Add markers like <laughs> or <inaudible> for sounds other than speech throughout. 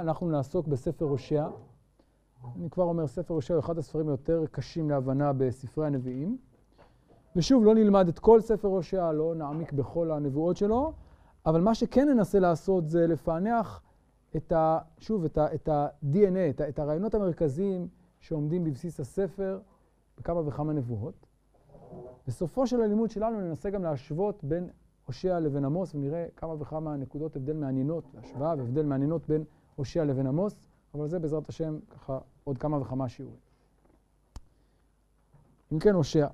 אנחנו נעסוק בספר הושע. אני כבר אומר, ספר הושע הוא אחד הספרים היותר קשים להבנה בספרי הנביאים. ושוב, לא נלמד את כל ספר הושע, לא נעמיק בכל הנבואות שלו, אבל מה שכן ננסה לעשות זה לפענח את ה... שוב, את ה-DNA, את, ה, את הרעיונות המרכזיים שעומדים בבסיס הספר בכמה וכמה נבואות. בסופו של הלימוד שלנו ננסה גם להשוות בין הושע לבין עמוס, ונראה כמה וכמה נקודות הבדל מעניינות, השוואה והבדל מעניינות בין הושע לבין עמוס, אבל זה בעזרת השם ככה עוד כמה וכמה שיעורים. אם כן, הושע,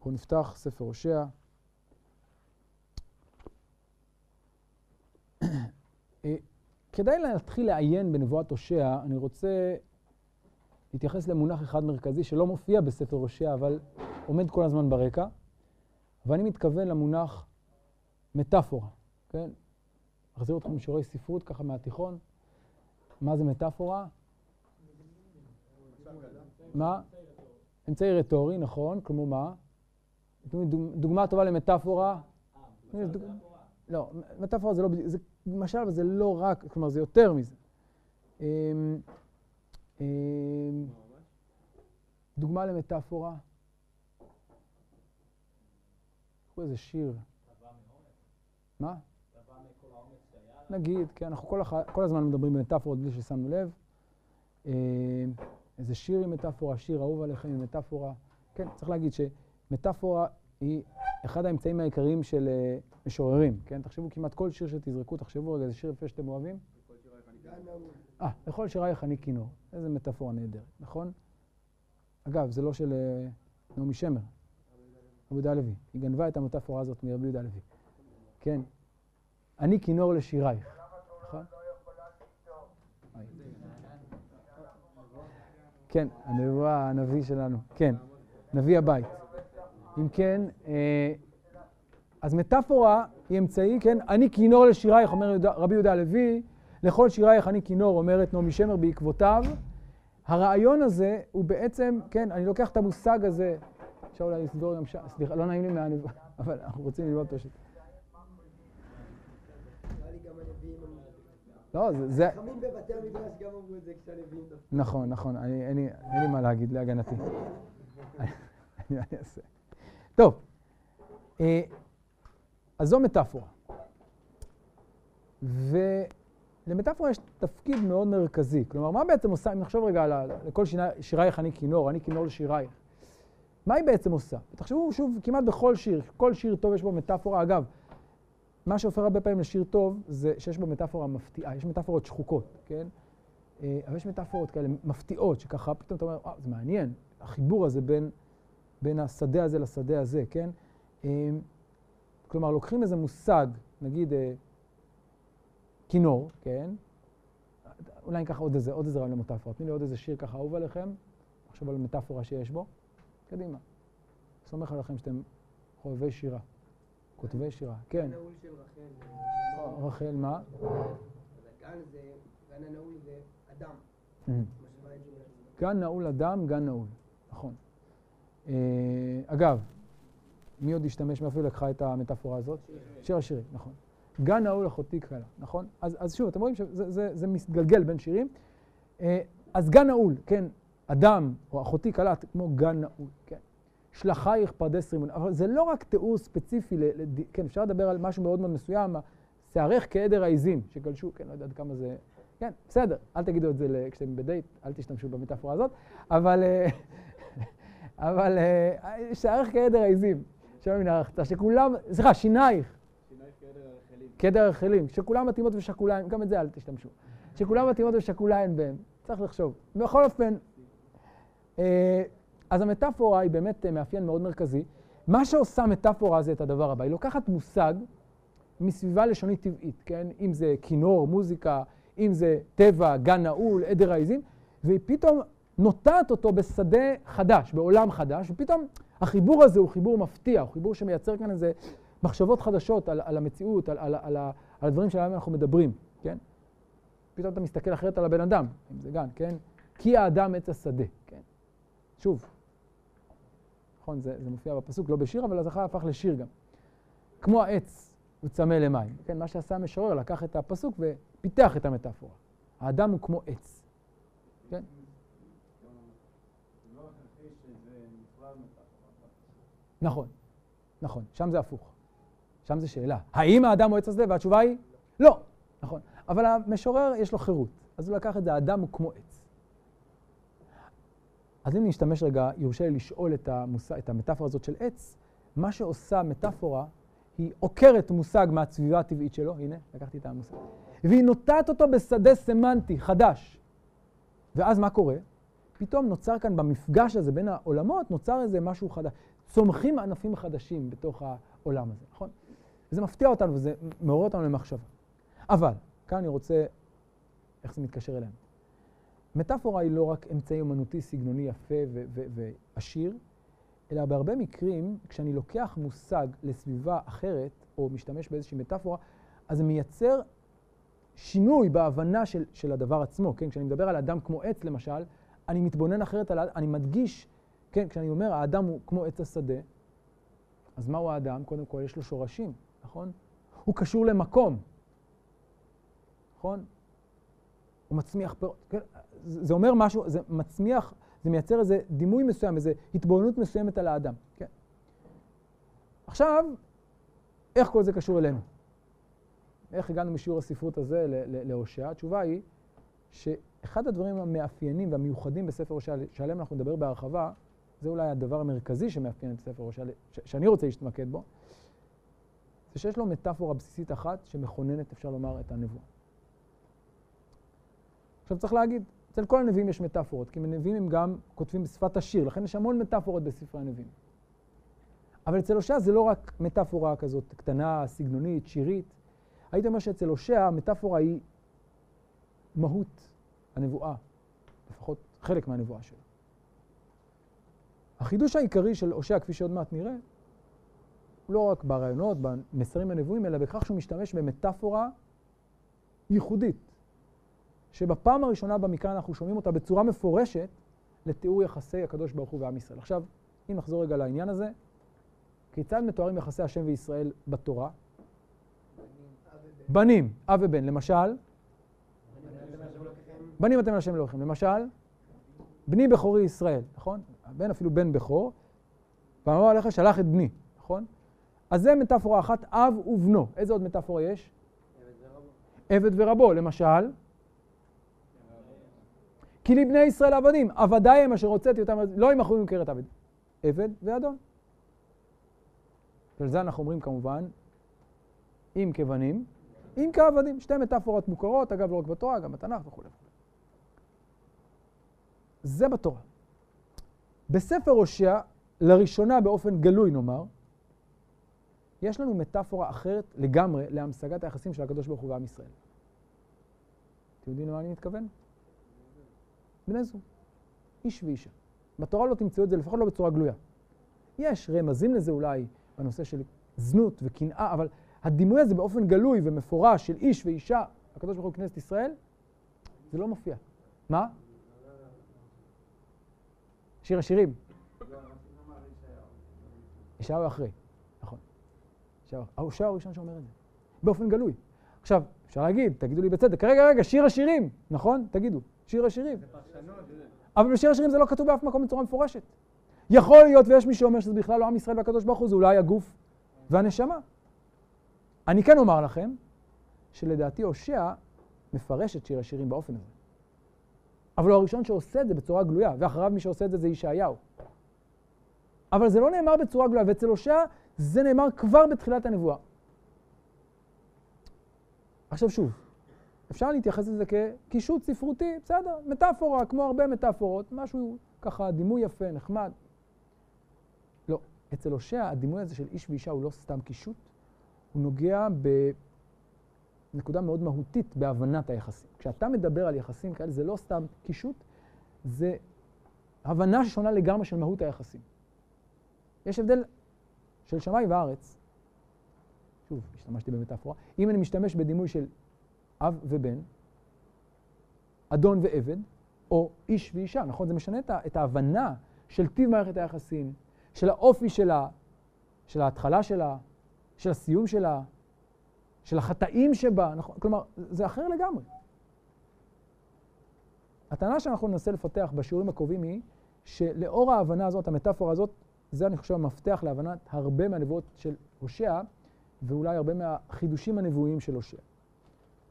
בואו נפתח ספר הושע. אה, כדאי להתחיל לעיין בנבואת הושע, אני רוצה להתייחס למונח אחד מרכזי שלא מופיע בספר הושע, אבל עומד כל הזמן ברקע, ואני מתכוון למונח מטאפורה, כן? אחזיר אתכם לשיעורי ספרות ככה מהתיכון. מה זה מטאפורה? מה? אמצעי רטורי, נכון, כמו מה? דוגמה טובה למטאפורה. לא, מטאפורה זה לא בדיוק, זה משל, אבל זה לא רק, כלומר זה יותר מזה. אמ, אמ, דוגמה למטאפורה. איזה שיר. מה? נגיד, כן, אנחנו כל, הח... כל הזמן מדברים במטאפורות בלי ששמנו לב. אמ, איזה שיר עם מטאפורה, שיר אהוב עליכם עם מטאפורה. כן, צריך להגיד שמטאפורה היא אחד האמצעים העיקריים של אה, משוררים, כן? תחשבו כמעט כל שיר שתזרקו, תחשבו רגע, איזה שיר יפה שאתם אוהבים. אה, לכל שירייך אני כינור. איזה מטאפורה נהדרת, נכון? אגב, זה לא של אה, נעמי שמר, רבי יהודה הלוי. היא גנבה את המטאפורה הזאת מרבי יהודה הלוי. כן. אני כינור לשירייך, נכון? כן, הנבואה, הנביא שלנו. כן, נביא הבית. אם כן, אה, אז מטאפורה היא אמצעי, כן? אני כינור לשירייך, אומר רבי יהודה הלוי, לכל שירייך אני כינור, אומרת נעמי שמר בעקבותיו. הרעיון הזה הוא בעצם, כן, אני לוקח את המושג הזה, אפשר אולי לסגור גם שם, סליחה, לא נעים לי מהנבואה, <laughs> אבל אנחנו רוצים ללמוד פשוט. לא, זה... חכמים בבתי המדרש גם אמרו את זה כשהנביאים נכון, נכון, אין לי מה להגיד להגנתי. אני אעשה. טוב, אה, אז זו מטאפורה. ולמטאפורה יש תפקיד מאוד מרכזי. כלומר, מה בעצם עושה, אם נחשוב רגע על לכל שירייך אני כינור, אני כינור לשירייך. מה היא בעצם עושה? תחשבו שוב, כמעט בכל שיר, כל שיר טוב יש בו מטאפורה. אגב, מה שהופך הרבה פעמים לשיר טוב, זה שיש בו מטאפורה מפתיעה. יש מטאפורות שחוקות, כן? אה, אבל יש מטאפורות כאלה מפתיעות, שככה פתאום אתה אומר, אה, זה מעניין, החיבור הזה בין, בין השדה הזה לשדה הזה, כן? אה, כלומר, לוקחים איזה מושג, נגיד כינור, כן? אולי ניקח עוד איזה, עוד איזה רעיון למטאפורה. תני לי עוד איזה שיר ככה אהוב עליכם, עכשיו על מטאפורה שיש בו. קדימה. סומך עליכם שאתם חובבי שירה. כותבי שירה, כן. גן נעול של רחל. אה, רחל, מה? גן זה, גן הנעול זה אדם. Mm. גן נעול אדם, גן נעול, נכון. אה, אגב, מי עוד השתמש, מאיפה היא לקחה את המטאפורה הזאת? שיר השירים, נכון. גן נעול אחותי קלה, נכון? אז, אז שוב, אתם רואים שזה זה, זה מתגלגל בין שירים. אה, אז גן נעול, כן, אדם או אחותי קלה, כמו גן נעול, כן. שלחייך פרדס רימון. אבל זה לא רק תיאור ספציפי, לד... כן, אפשר לדבר על משהו מאוד מאוד מסוים, שערך כעדר העיזים, שגלשו, כן, לא יודע עד כמה זה... כן, בסדר, אל תגידו את זה כשאתם בדייט, אל תשתמשו במטאפורה הזאת, אבל... אה, <laughs> אבל אה, שערך כעדר העיזים, שלא מן הרחצה, שכולם, סליחה, שינייך. שינייך כעדר הרחלים. כעדר הרחלים, שכולם מתאימות ושקוליים, גם את זה אל תשתמשו. שכולם מתאימות ושקוליים בהם, צריך לחשוב. בכל אופן, אה, אז המטאפורה היא באמת אה, מאפיין מאוד מרכזי. מה שעושה מטאפורה זה את הדבר הבא, היא לוקחת מושג מסביבה לשונית טבעית, כן? אם זה כינור, מוזיקה, אם זה טבע, גן נעול, עדר העיזים, והיא פתאום נוטעת אותו בשדה חדש, בעולם חדש, ופתאום החיבור הזה הוא חיבור מפתיע, הוא חיבור שמייצר כאן איזה מחשבות חדשות על, על המציאות, על, על, על, על הדברים שעליהם אנחנו מדברים, כן? פתאום אתה מסתכל אחרת על הבן אדם, אם זה גן, כן? כי האדם עץ השדה, כן? שוב, נכון? זה, זה מופיע בפסוק, לא בשיר, אבל הזכר הפך לשיר גם. כמו העץ הוא צמא למים. כן, מה שעשה המשורר, לקח את הפסוק ופיתח את המטאפורה. האדם הוא כמו עץ. כן? נכון, נכון, שם זה הפוך. שם זה שאלה. האם האדם הוא עץ השדה? והתשובה היא לא. נכון. אבל המשורר יש לו חירות, אז הוא לקח את זה, האדם הוא כמו עץ. אז אם נשתמש רגע, יורשה לי לשאול את, המוס... את המטאפורה הזאת של עץ, מה שעושה מטאפורה, היא עוקרת מושג מהסביבה הטבעית שלו, הנה, לקחתי את המושג, והיא נוטעת אותו בשדה סמנטי חדש. ואז מה קורה? פתאום נוצר כאן במפגש הזה בין העולמות, נוצר איזה משהו חדש. צומחים ענפים חדשים בתוך העולם הזה, נכון? וזה מפתיע אותנו וזה מעורר אותנו למחשבה. אבל, כאן אני רוצה, איך זה מתקשר אלינו? מטאפורה היא לא רק אמצעי אומנותי סגנוני יפה ועשיר, אלא בהרבה מקרים, כשאני לוקח מושג לסביבה אחרת, או משתמש באיזושהי מטאפורה, אז זה מייצר שינוי בהבנה של, של הדבר עצמו. כן? כשאני מדבר על אדם כמו עץ, למשל, אני מתבונן אחרת על אני מדגיש, כן, כשאני אומר האדם הוא כמו עץ השדה, אז מהו האדם? קודם כל, יש לו שורשים, נכון? הוא קשור למקום, נכון? הוא מצמיח פירות. כן? זה אומר משהו, זה מצמיח, זה מייצר איזה דימוי מסוים, איזו התבוננות מסוימת על האדם. כן? עכשיו, איך כל זה קשור אלינו? איך הגענו משיעור הספרות הזה להושע? התשובה היא שאחד הדברים המאפיינים והמיוחדים בספר הושע, שעליהם אנחנו נדבר בהרחבה, זה אולי הדבר המרכזי שמאפיין את ספר הושע, שאני רוצה להשתמקד בו, זה שיש לו מטאפורה בסיסית אחת שמכוננת, אפשר לומר, את הנבואה. עכשיו צריך להגיד, אצל כל הנביאים יש מטאפורות, כי הנביאים הם גם כותבים בשפת השיר, לכן יש המון מטאפורות בספרי הנביאים. אבל אצל הושע זה לא רק מטאפורה כזאת קטנה, סגנונית, שירית. הייתי אומר שאצל הושע המטאפורה היא מהות הנבואה, לפחות חלק מהנבואה שלו. החידוש העיקרי של הושע, כפי שעוד מעט נראה, הוא לא רק ברעיונות, במסרים הנבואים, אלא בכך שהוא משתמש במטאפורה ייחודית, שבפעם הראשונה במקרא אנחנו שומעים אותה בצורה מפורשת לתיאור יחסי הקדוש ברוך הוא ועם ישראל. עכשיו, אם נחזור רגע לעניין הזה, כיצד מתוארים יחסי השם וישראל בתורה? בנים, אב ובן. למשל, בנים אתם להשם אלוהיכם. למשל, בני בכורי ישראל, נכון? הבן אפילו בן בכור, ואמר עליך שלח את בני, נכון? אז זה מטאפורה אחת, אב ובנו. איזה עוד מטאפורה יש? עבד ורבו. למשל, כי לבני ישראל עבדים, עבדיי הם אשר הוצאתי אותם, לא ימכרו ממכרת עבד. עבד ואדון. ועל זה אנחנו אומרים כמובן, אם כבנים, אם כעבדים. שתי מטאפורות מוכרות, אגב, לא רק בתורה, גם בתנ"ך וכו'. זה בתורה. בספר הושע, לראשונה באופן גלוי נאמר, יש לנו מטאפורה אחרת לגמרי להמשגת היחסים של הקדוש ברוך הוא ועם ישראל. אתם יודעים למה אני מתכוון? בני זוג, איש ואישה. בתורה לא תמצאו את זה, לפחות לא בצורה גלויה. יש רמזים לזה אולי בנושא של זנות וקנאה, אבל הדימוי הזה באופן גלוי ומפורש של איש ואישה, הקדוש ברוך הוא כנסת ישראל, זה לא מופיע. מה? שיר השירים. ישעיהו אחרי, נכון. ישעיהו הראשון שאומר את זה, באופן גלוי. עכשיו, אפשר להגיד, תגידו לי בצדק, רגע, רגע, שיר השירים, נכון? תגידו, שיר השירים. אבל בשיר השירים זה לא כתוב באף מקום בצורה מפורשת. יכול להיות, ויש מי שאומר שזה בכלל לא עם ישראל והקדוש ברוך הוא, זה אולי הגוף והנשמה. אני כן אומר לכם, שלדעתי הושע מפרש את שיר השירים באופן הזה. אבל הוא הראשון שעושה את זה בצורה גלויה, ואחריו מי שעושה את זה זה ישעיהו. אבל זה לא נאמר בצורה גלויה, ואצל הושע זה נאמר כבר בתחילת הנבואה. עכשיו שוב, אפשר להתייחס לזה כקישוט ספרותי, בסדר, מטאפורה, כמו הרבה מטאפורות, משהו ככה, דימוי יפה, נחמד. לא, אצל הושע הדימוי הזה של איש ואישה הוא לא סתם קישוט, הוא נוגע בנקודה מאוד מהותית בהבנת היחסים. כשאתה מדבר על יחסים כאלה, זה לא סתם קישוט, זה הבנה שונה לגמרי של מהות היחסים. יש הבדל של שמיים וארץ. שוב, השתמשתי במטאפורה. אם אני משתמש בדימוי של אב ובן, אדון ועבד, או איש ואישה, נכון? זה משנה את ההבנה של טיב מערכת היחסים, של האופי שלה, של ההתחלה שלה, של הסיום שלה, של החטאים שבה, נכון? כלומר, זה אחר לגמרי. הטענה שאנחנו ננסה לפתח בשיעורים הקרובים היא שלאור ההבנה הזאת, המטאפורה הזאת, זה אני חושב המפתח להבנת הרבה מהנבואות של הושע, ואולי הרבה מהחידושים הנבואיים של הושע.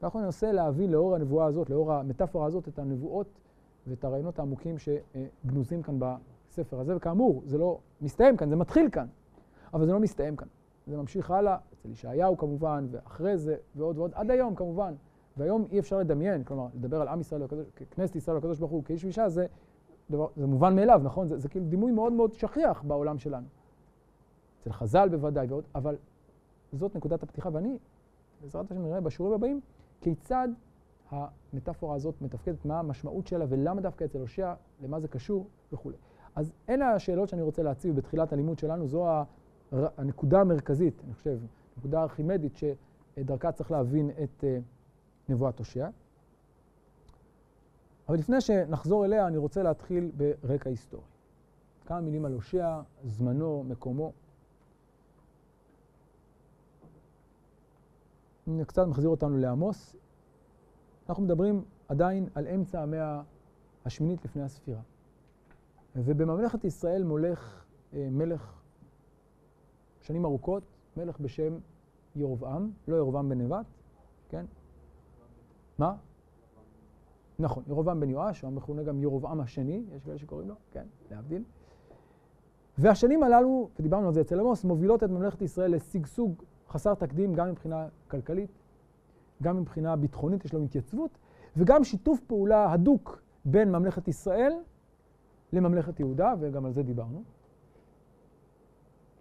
אנחנו ננסה להביא לאור הנבואה הזאת, לאור המטאפורה הזאת, את הנבואות ואת הרעיונות העמוקים שגנוזים כאן בספר הזה. וכאמור, זה לא מסתיים כאן, זה מתחיל כאן, אבל זה לא מסתיים כאן. זה ממשיך הלאה, אצל ישעיהו כמובן, ואחרי זה, ועוד ועוד, עד היום כמובן. והיום אי אפשר לדמיין, כלומר, לדבר על עם ישראל, כנסת ישראל, הקדוש ברוך הוא, כאיש ואישה, זה, זה מובן מאליו, נכון? זה, זה כאילו דימוי מאוד מאוד שכיח בעולם שלנו. אצל חז"ל בוודאי ועוד, אבל זאת נקודת הפתיחה, ואני, בעזרת השם נראה בשיעורים הבאים, כיצד המטאפורה הזאת מתפקדת, מה המשמעות שלה ולמה דווקא אצל הושע, למה זה קשור וכולי. אז אלה השאלות שאני רוצה להציב בתחילת הלימוד שלנו, זו הנקודה המרכזית, אני חושב, נקודה ארכימדית שדרכה צריך להבין את אה, נבואת הושע. אבל לפני שנחזור אליה, אני רוצה להתחיל ברקע היסטורי. כמה מילים על הושע, זמנו, מקומו. אני קצת מחזיר אותנו לעמוס. אנחנו מדברים עדיין על אמצע המאה השמינית לפני הספירה. ובממלכת ישראל מולך אה, מלך שנים ארוכות, מלך בשם ירבעם, לא ירבעם בן נבט, כן? מה? נכון, ירבעם בן יואש, הוא מכונה גם ירבעם השני, יש כאלה שקוראים לו, כן, להבדיל. והשנים הללו, ודיברנו על זה אצל עמוס, מובילות את ממלכת ישראל לשגשוג חסר תקדים גם מבחינה כלכלית, גם מבחינה ביטחונית, יש לו התייצבות, וגם שיתוף פעולה הדוק בין ממלכת ישראל לממלכת יהודה, וגם על זה דיברנו.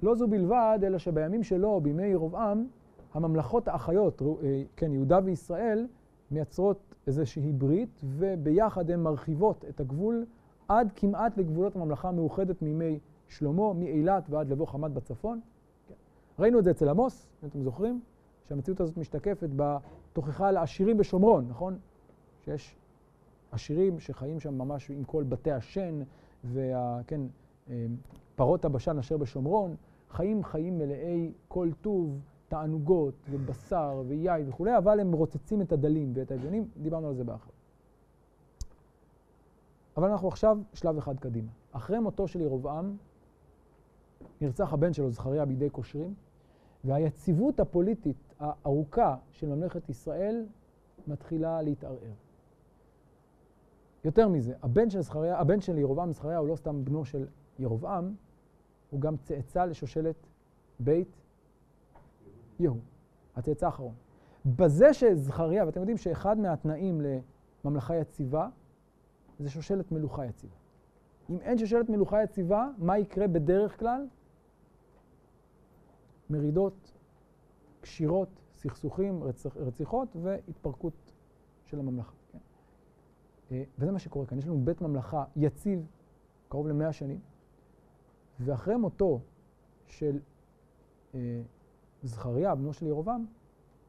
לא זו בלבד, אלא שבימים שלו, בימי ירבעם, הממלכות האחיות, אה, כן, יהודה וישראל, מייצרות איזושהי ברית, וביחד הן מרחיבות את הגבול עד כמעט לגבולות הממלכה המאוחדת מימי שלמה, מאילת ועד לבוא חמת בצפון. ראינו את זה אצל עמוס, אם אתם זוכרים, שהמציאות הזאת משתקפת בתוכחה לעשירים בשומרון, נכון? שיש עשירים שחיים שם ממש עם כל בתי השן, וכן, אה, פרות הבשן אשר בשומרון, חיים חיים מלאי כל טוב, תענוגות ובשר ויין וכולי, אבל הם רוצצים את הדלים ואת האביונים, דיברנו על זה באחר. אבל אנחנו עכשיו שלב אחד קדימה. אחרי מותו של ירבעם, נרצח הבן שלו, זכריה, בידי קושרים, והיציבות הפוליטית הארוכה של ממלכת ישראל מתחילה להתערער. יותר מזה, הבן של זכריה, הבן של ירבעם זכריה הוא לא סתם בנו של ירבעם, הוא גם צאצא לשושלת בית יהוא, הצאצא האחרון. בזה שזכריה, ואתם יודעים שאחד מהתנאים לממלכה יציבה זה שושלת מלוכה יציבה. אם אין שושלת מלוכה יציבה, מה יקרה בדרך כלל? מרידות, קשירות, סכסוכים, רצח, רציחות והתפרקות של הממלכה. כן? אה, וזה מה שקורה כאן. יש לנו בית ממלכה יציב, קרוב למאה שנים, ואחרי מותו של אה, זכריה, בנו של ירובעם,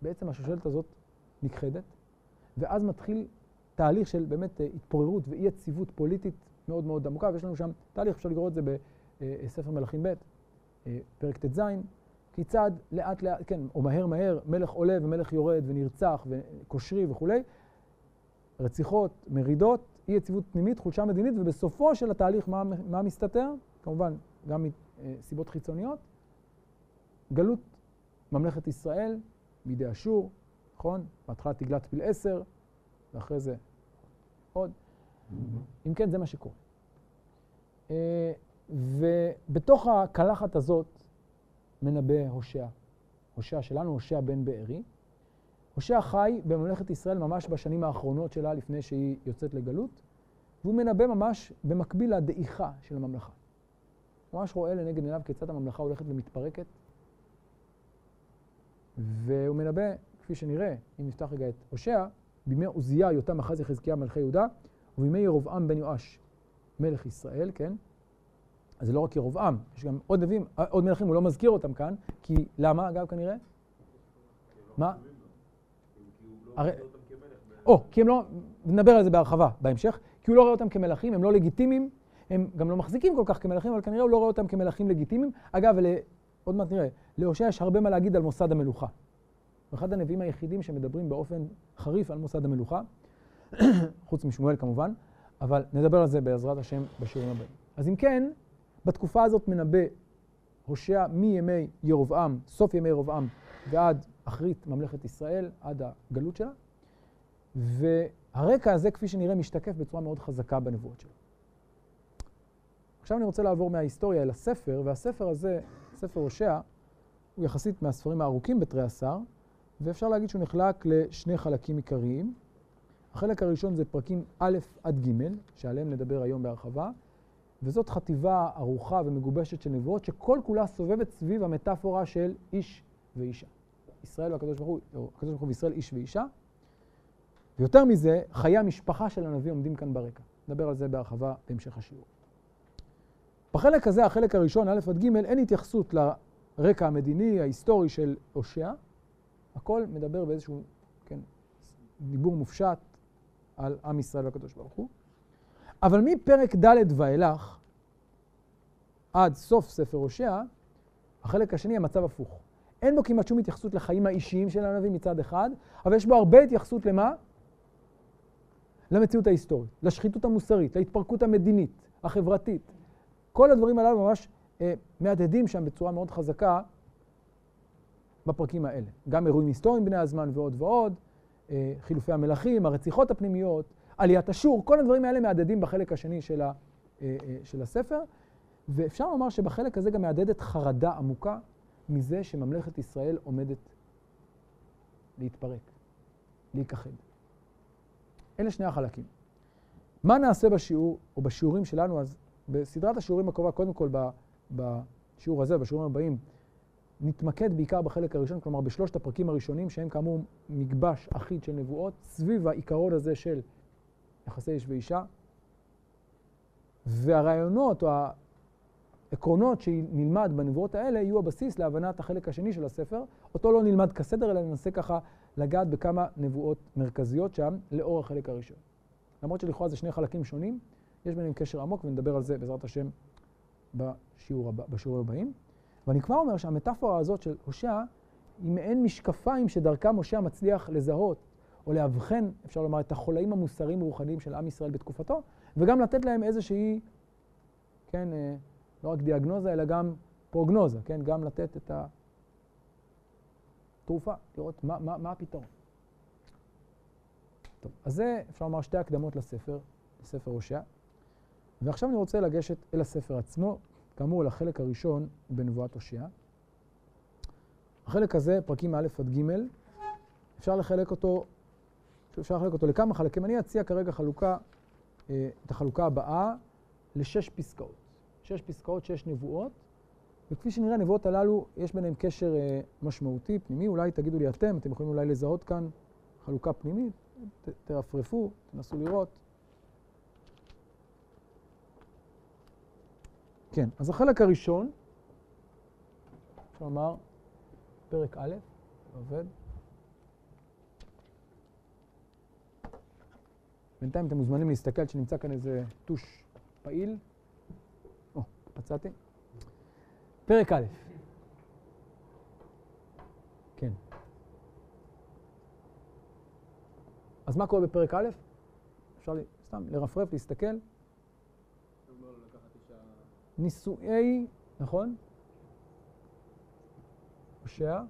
בעצם השושלת הזאת נכחדת, ואז מתחיל תהליך של באמת אה, התפוררות ואי יציבות פוליטית מאוד מאוד עמוקה, ויש לנו שם תהליך, אפשר לקרוא את זה בספר מלכים ב', אה, פרק ט"ז, כיצד לאט לאט, כן, או מהר מהר, מלך עולה ומלך יורד ונרצח וקושרי וכולי, רציחות, מרידות, אי יציבות פנימית, חולשה מדינית, ובסופו של התהליך מה, מה מסתתר? כמובן, גם מסיבות חיצוניות, גלות ממלכת ישראל בידי אשור, נכון? בהתחלה תגלת פיל עשר, ואחרי זה עוד. אם כן, זה מה שקורה. אה, ובתוך הקלחת הזאת מנבא הושע. הושע שלנו, הושע בן בארי. הושע חי בממלכת ישראל ממש בשנים האחרונות שלה, לפני שהיא יוצאת לגלות, והוא מנבא ממש במקביל לדעיכה של הממלכה. ממש רואה לנגד עיניו כיצד הממלכה הולכת ומתפרקת, והוא מנבא, כפי שנראה, אם נפתח רגע את הושע, בימי עוזיה, יותם, אחז יחזקיה מלכי יהודה, ובימי ירבעם בן יואש, מלך ישראל, כן? אז זה לא רק ירבעם, יש גם עוד נביאים, עוד מלכים, הוא לא מזכיר אותם כאן, כי למה, אגב, כנראה? מה? הרי... או, כי הם לא, נדבר על זה בהרחבה בהמשך, כי הוא לא רואה אותם כמלכים, הם לא לגיטימיים, הם גם לא מחזיקים כל כך כמלכים, אבל כנראה הוא לא רואה אותם כמלכים לגיטימיים. אגב, עוד מעט נראה, להושע יש הרבה מה להגיד על מוסד המלוכה. הוא אחד הנביאים היחידים שמדברים באופן חריף על מוסד המלוכה, <coughs> חוץ משמואל כמובן, אבל נדבר על זה בעזרת השם בשיעורים הבאים. אז אם כן, בתקופה הזאת מנבא הושע מימי ירבעם, סוף ימי ירבעם ועד אחרית ממלכת ישראל, עד הגלות שלה, והרקע הזה, כפי שנראה, משתקף בצורה מאוד חזקה בנבואות שלו. עכשיו אני רוצה לעבור מההיסטוריה אל הספר, והספר הזה, ספר הושע, הוא יחסית מהספרים הארוכים בתרי עשר, ואפשר להגיד שהוא נחלק לשני חלקים עיקריים. החלק הראשון זה פרקים א' עד ג', שעליהם נדבר היום בהרחבה, וזאת חטיבה ארוכה ומגובשת של נבואות, שכל כולה סובבת סביב המטאפורה של איש ואישה. ישראל והקדוש ברוך הוא, הקדוש ברוך הוא וישראל איש ואישה. ויותר מזה, חיי המשפחה של הנביא עומדים כאן ברקע. נדבר על זה בהרחבה בהמשך השיעור. בחלק הזה, החלק הראשון, א' עד ג', אין התייחסות לרקע המדיני, ההיסטורי של הושע. הכל מדבר באיזשהו, כן, דיבור מופשט על עם ישראל והקדוש ברוך הוא. אבל מפרק ד' ואילך, עד סוף ספר הושע, החלק השני המצב הפוך. אין בו כמעט שום התייחסות לחיים האישיים של הנביא מצד אחד, אבל יש בו הרבה התייחסות למה? למציאות ההיסטורית, לשחיתות המוסרית, להתפרקות המדינית, החברתית. כל הדברים הללו ממש אה, מהדהדים שם בצורה מאוד חזקה בפרקים האלה. גם אירועים היסטוריים בני הזמן ועוד ועוד, חילופי המלכים, הרציחות הפנימיות, עליית אשור, כל הדברים האלה מהדהדים בחלק השני של, ה, אה, אה, של הספר. ואפשר לומר שבחלק הזה גם מהדהדת חרדה עמוקה מזה שממלכת ישראל עומדת להתפרק, להיכחד. אלה שני החלקים. מה נעשה בשיעור, או בשיעורים שלנו, אז בסדרת השיעורים הקרובה, קודם כל בשיעור הזה, בשיעורים הבאים, נתמקד בעיקר בחלק הראשון, כלומר בשלושת הפרקים הראשונים, שהם כאמור מגבש אחיד של נבואות, סביב העיקרון הזה של יחסי איש ואישה, והרעיונות או העקרונות שנלמד בנבואות האלה יהיו הבסיס להבנת החלק השני של הספר. אותו לא נלמד כסדר, אלא ננסה ככה לגעת בכמה נבואות מרכזיות שם לאור החלק הראשון. למרות שלכאורה זה שני חלקים שונים, יש ביניהם קשר עמוק, ונדבר על זה בעזרת השם בשיעור הבא, בשיעור הבאים. ואני כבר אומר שהמטאפורה הזאת של הושע היא מעין משקפיים שדרכם הושע מצליח לזהות או לאבחן, אפשר לומר, את החולאים המוסריים הרוחניים של עם ישראל בתקופתו, וגם לתת להם איזושהי, כן, אה, לא רק דיאגנוזה, אלא גם פרוגנוזה, כן, גם לתת את התרופה, לראות מה, מה, מה הפתרון. טוב, אז זה, אפשר לומר, שתי הקדמות לספר, לספר הושע. ועכשיו אני רוצה לגשת אל הספר עצמו, כאמור, לחלק הראשון בנבואת הושע. החלק הזה, פרקים א' עד ג', אפשר לחלק אותו, אפשר לחלק אותו לכמה חלקים. אני אציע כרגע חלוקה, אה, את החלוקה הבאה לשש פסקאות. שש פסקאות, שש נבואות, וכפי שנראה, הנבואות הללו, יש ביניהם קשר אה, משמעותי, פנימי. אולי תגידו לי אתם, אתם יכולים אולי לזהות כאן חלוקה פנימית, ת, תרפרפו, תנסו לראות. כן, אז החלק הראשון, אפשר לומר, פרק א', עובד. בינתיים אתם מוזמנים להסתכל שנמצא כאן איזה טוש פעיל. או, מצאתי. פרק א'. כן. אז מה קורה בפרק א'? אפשר סתם לרפרף, להסתכל. נישואי, נכון? הושע.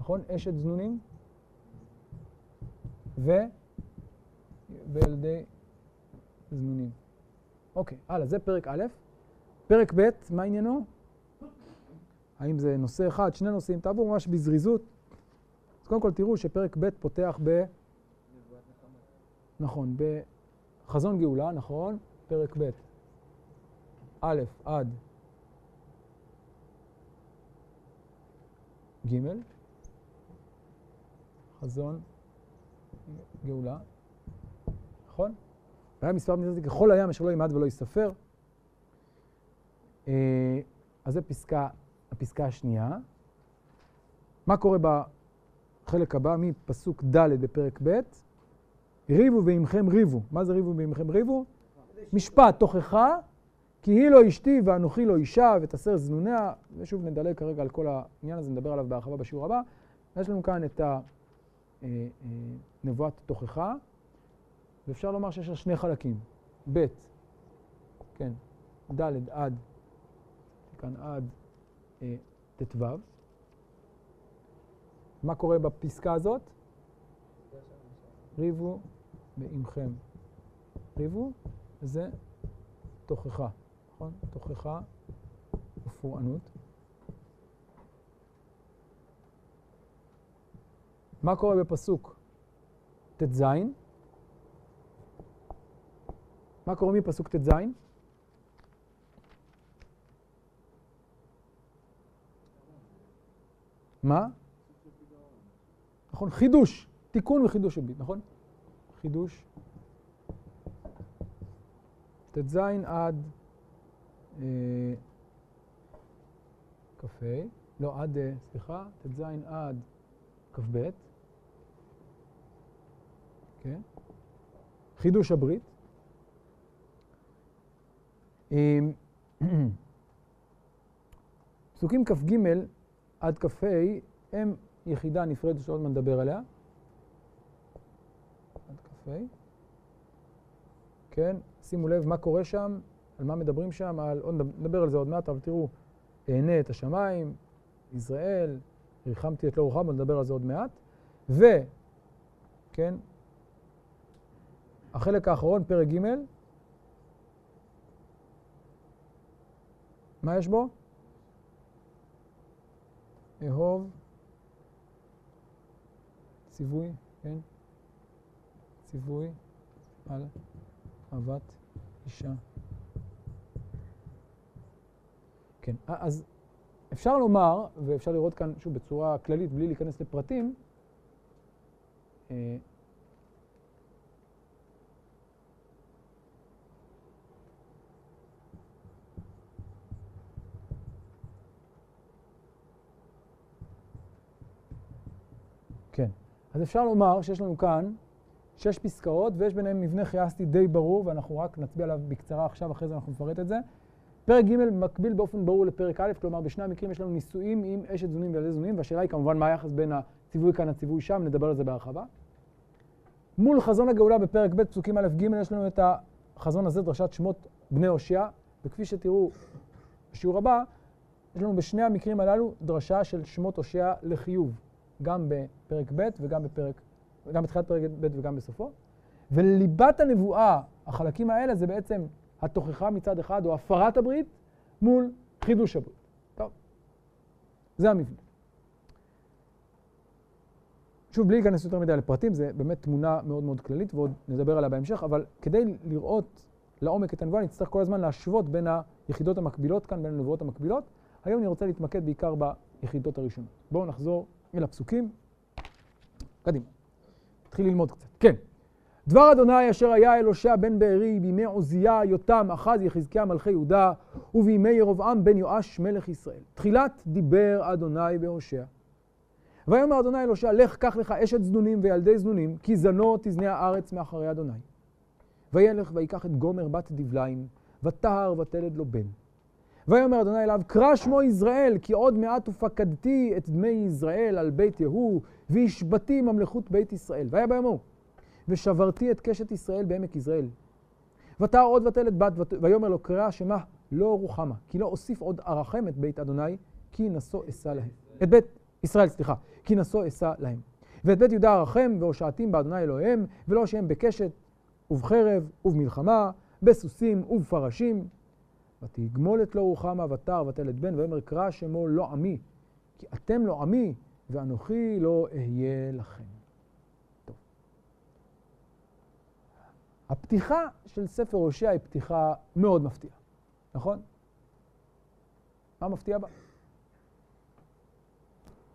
נכון? אשת זנונים. ו... וילדי זנונים. אוקיי, הלאה, זה פרק א'. פרק ב', מה עניינו? האם זה נושא אחד, שני נושאים? תעבור ממש בזריזות. אז קודם כל תראו שפרק ב' פותח ב... נכון, בחזון גאולה, נכון, פרק ב', א' עד ג', חזון גאולה, נכון? והיה מספר מצוות ככל הים אשר לא ימעט ולא יספר. אה, אז זו פסקה, הפסקה השנייה. מה קורה בחלק הבא, מפסוק ד' בפרק ב'? ריבו ועמכם ריבו. מה זה ריבו ועמכם ריבו? משפט תוכחה, כי היא לא אשתי ואנוכי לא אישה ותסר זנוניה, ושוב נדלג כרגע על כל העניין הזה, נדבר עליו בהרחבה בשיעור הבא. יש לנו כאן את אה, אה, תוכחה, ואפשר לומר שיש לה שני חלקים, ב', כן, ד' עד, כאן עד אה, ט"ו. מה קורה בפסקה הזאת? ריבו בעמכם. ריבו זה תוכחה, נכון? תוכחה ופורענות. מה קורה בפסוק ט"ז? מה קורה מפסוק ט"ז? מה? נכון, חידוש, תיקון וחידוש הביט, נכון? חידוש. ט"ז עד אה, כ"ה, לא, עד, אה, סליחה, ט"ז עד כ"ב, כן? חידוש הברית. אה, <clears throat> פסוקים כ"ג עד כ"ה הם יחידה נפרדת שעוד מעט נדבר עליה. עד כ"ה. כן, שימו לב מה קורה שם, על מה מדברים שם, על, עוד נדבר על זה עוד מעט, אבל תראו, אענה את השמיים, ישראל, ריחמתי את לא רוחם, נדבר על זה עוד מעט. ו, כן, החלק האחרון, פרק ג', מה יש בו? אהוב, ציווי, כן? ציווי על אהבת אישה. כן, אז אפשר לומר, ואפשר לראות כאן, שוב, בצורה כללית, בלי להיכנס לפרטים, אה, כן, אז אפשר לומר שיש לנו כאן שש פסקאות ויש ביניהם מבנה חייסטי די ברור ואנחנו רק נצביע עליו בקצרה עכשיו, אחרי זה אנחנו נפרט את זה. פרק ג' מקביל באופן ברור לפרק א', כלומר בשני המקרים יש לנו נישואים עם אשת זונים וילדי זונים, והשאלה היא כמובן מה היחס בין הציווי כאן לציווי שם, נדבר על זה בהרחבה. מול חזון הגאולה בפרק ב', פסוקים א' ג', יש לנו את החזון הזה, דרשת שמות בני הושע, וכפי שתראו בשיעור הבא, יש לנו בשני המקרים הללו דרשה של שמות הושע לחיוב, גם בפרק ב' וגם בפרק, גם בתחילת פרק ב' וגם בסופו. וליבת הנבואה, החלקים האלה, זה בעצם התוכחה מצד אחד, או הפרת הברית, מול חידוש הברית. טוב, זה המבנה. שוב, בלי להיכנס יותר מדי לפרטים, זה באמת תמונה מאוד מאוד כללית, ועוד נדבר עליה בהמשך, אבל כדי לראות לעומק את הנבואה, נצטרך כל הזמן להשוות בין היחידות המקבילות כאן, בין הנבואות המקבילות. היום אני רוצה להתמקד בעיקר ביחידות הראשונות. בואו נחזור אל הפסוקים. קדימה. נתחיל ללמוד קצת. כן. דבר אדוני אשר היה אל הושע בן בארי בימי עוזיה, יותם, אחז, יחזקיה מלכי יהודה, ובימי ירבעם בן יואש מלך ישראל. תחילת דיבר אדוני בהושע. ויאמר אדוני אל הושע, לך קח לך אשת זנונים וילדי זנונים, כי זנו תזנה הארץ מאחרי אדוני. וילך ויקח את גומר בת דבליים, וטהר ותלד לו בן. ויאמר אדוני אליו, קרא שמו יזרעאל, כי עוד מעט ופקדתי את דמי יזרעאל על בית יהוא, והשבתי ממלכות בית ישראל. והיה ביאמר, ושברתי את קשת ישראל בעמק יזרעאל. ותער עוד ותלת בת, ויאמר לו קרא שמה לא רוחמה, כי לא אוסיף עוד ארחם את בית אדוני, כי נשוא אשא להם. את בית ישראל, סליחה, כי נשוא אשא להם. ואת בית יהודה ארחם והושעתים באדוני אלוהיהם, ולא שהם בקשת ובחרב ובמלחמה, בסוסים ובפרשים. ותגמול את לא רוחמה ותער ותלת בן, ויאמר קרא שמו לא עמי, כי אתם לא עמי, ואנוכי לא אהיה לכם. הפתיחה של ספר הושע היא פתיחה מאוד מפתיעה, נכון? מה מפתיע בה?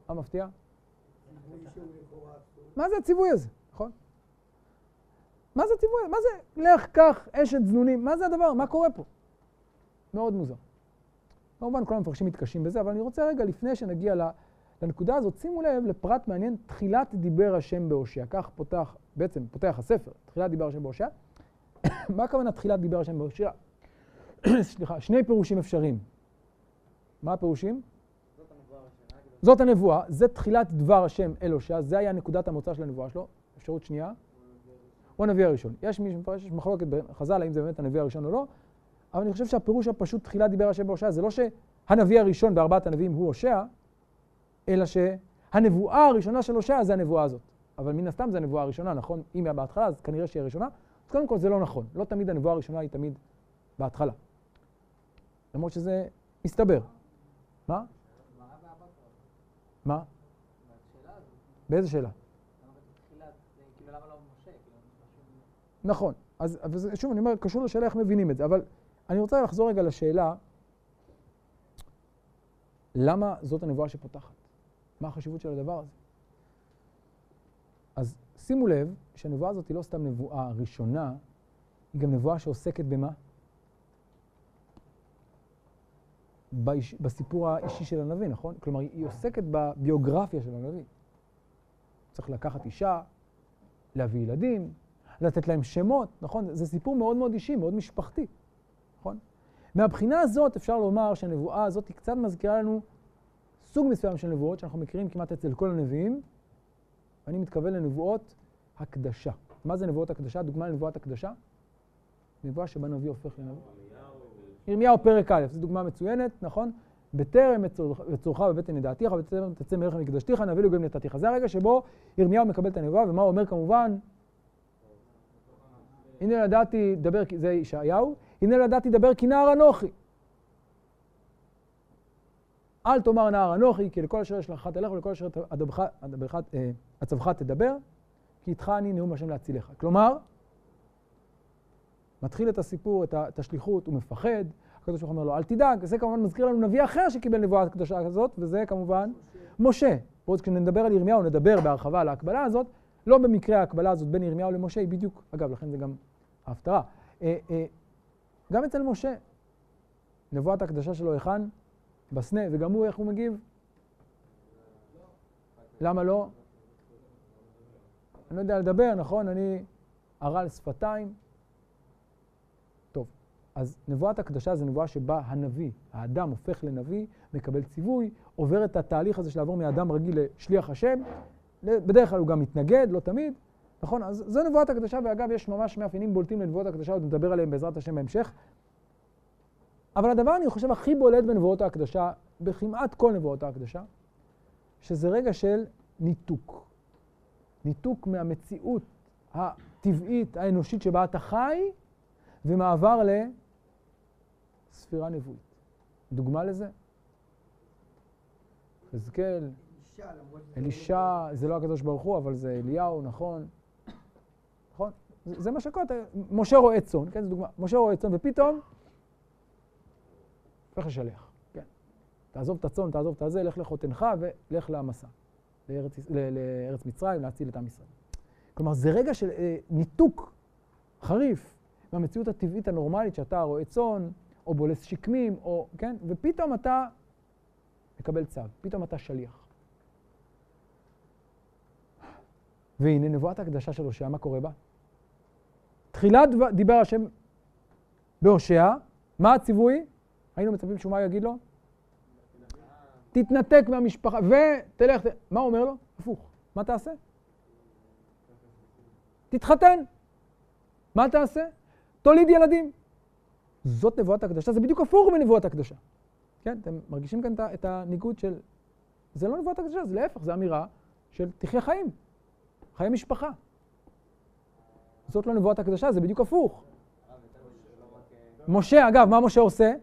מה מפתיע? מה זה הציווי הזה, נכון? מה זה הציווי הזה? מה זה לך, קח אשת זנונים? מה זה הדבר? מה קורה פה? מאוד מוזר. כמובן, כל המפרשים מתקשים בזה, אבל אני רוצה רגע, לפני שנגיע לנקודה הזאת, שימו לב לפרט מעניין, תחילת דיבר השם בהושע. כך פותח, בעצם פותח הספר, תחילת דיבר השם בהושע. <coughs> מה הכוונה תחילת דיבר השם בהושע? <coughs> סליחה, שני פירושים אפשריים. מה הפירושים? זאת הנבואה, זה תחילת דבר השם אל הושע, זה היה נקודת המוצא של הנבואה שלו. אפשרות שנייה. הוא הנביא הראשון. יש מי שמפרש, יש מחלוקת בחז"ל האם זה באמת הנביא הראשון או לא, אבל אני חושב שהפירוש הפשוט תחילה דיבר השם בהושע, זה לא שהנביא הראשון בארבעת הנביאים הוא הושע, אלא שהנבואה הראשונה של הושע זה הנבואה הזאת. אבל מן הסתם זה הנבואה הראשונה, נכון? אם היה בהתחלה, אז כנראה שהיא הראשונה. אז קודם כל זה לא נכון. לא תמיד הנבואה הראשונה היא תמיד בהתחלה. למרות שזה מסתבר. מה? מה? באיזה שאלה? נכון. אז שוב, אני אומר, קשור לשאלה איך מבינים את זה, אבל אני רוצה לחזור רגע לשאלה, למה זאת הנבואה שפותחת? מה החשיבות של הדבר הזה? אז שימו לב שהנבואה הזאת היא לא סתם נבואה ראשונה, היא גם נבואה שעוסקת במה? באיש, בסיפור האישי של הנביא, נכון? כלומר, היא עוסקת בביוגרפיה של הנביא. צריך לקחת אישה, להביא ילדים, לתת להם שמות, נכון? זה סיפור מאוד מאוד אישי, מאוד משפחתי, נכון? מהבחינה הזאת אפשר לומר שהנבואה הזאת היא קצת מזכירה לנו סוג מסוים של נבואות שאנחנו מכירים כמעט אצל כל הנביאים, ואני מתכוון לנבואות הקדשה. מה זה נבואות הקדשה? דוגמה לנבואת הקדשה? נבואה שבה נביא הופך לנביא. ירמיהו פרק א', זו דוגמה מצוינת, נכון? בטרם אצורך בבטן ידעתיך, בטרם תצא מערך מקדשתיך, נביא לגויים נתתיך. זה הרגע שבו ירמיהו מקבל את הנבואה, ומה הוא אומר כמובן? הנה ידעתי דבר, זה ישעיהו, הנה ידעתי דבר כי נער אנוכי. אל תאמר נער אנוכי, כי לכל אשר יש לך תלך ולכל אשר עצבך אה, תדבר, כי איתך אני נאום השם להצילך. כלומר, מתחיל את הסיפור, את השליחות, הוא מפחד, הקדוש ברוך אומר לו, אל תדאג, זה כמובן מזכיר לנו נביא אחר שקיבל נבואה קדושה הזאת, וזה כמובן משה. ועוד כשנדבר על ירמיהו, נדבר בהרחבה על ההקבלה הזאת, לא במקרה ההקבלה הזאת בין ירמיהו למשה היא בדיוק, אגב, לכן זה גם ההפטרה. גם אצל משה, נבואת הקדשה שלו היכן? בסנה, וגם הוא, איך הוא מגיב? למה לא? אני לא יודע לדבר, נכון? אני ערל שפתיים. טוב, אז נבואת הקדשה זה נבואה שבה הנביא, האדם הופך לנביא, מקבל ציווי, עובר את התהליך הזה של לעבור מאדם רגיל לשליח השם. בדרך כלל הוא גם מתנגד, לא תמיד, נכון? אז זו נבואת הקדשה, ואגב, יש ממש מאפיינים בולטים לנבואות הקדשה, עוד נדבר עליהם בעזרת השם בהמשך. אבל הדבר, אני חושב, הכי בולט בנבואות ההקדשה, בכמעט כל נבואות ההקדשה, שזה רגע של ניתוק. ניתוק מהמציאות הטבעית, האנושית שבה אתה חי, ומעבר לספירה נבואית. דוגמה לזה? חזקאל, אלישע, זה לא הקדוש ברוך הוא, אבל זה אליהו, נכון? זה מה שקורה, משה רואה צאן, כן, זו דוגמה. משה רואה צאן, ופתאום הופך לשליח, כן. תעזוב את הצאן, תעזוב את הזה, לך לחותנך ולך למסע, לארץ, לארץ מצרים, להציל את עם ישראל. כלומר, זה רגע של אה, ניתוק חריף מהמציאות הטבעית הנורמלית שאתה רואה צאן, או בולס שקמים, או, כן, ופתאום אתה מקבל צו, פתאום אתה שליח. והנה נבואת הקדשה של הושע, מה קורה בה? תחילת דיבר השם בהושע, מה הציווי? היינו מצפים שהוא מה יגיד לו? תתנתק מהמשפחה ותלך, מה הוא אומר לו? הפוך, מה תעשה? תתחתן. מה תעשה? תוליד ילדים. זאת נבואת הקדשה, זה בדיוק הפוך מנבואת הקדשה. כן, אתם מרגישים כאן את הניגוד של... זה לא נבואת הקדשה, זה להפך, זו אמירה של תחיה חיים, חיי משפחה. זאת לא נבואת הקדשה, זה בדיוק הפוך. משה, אגב, מה משה עושה?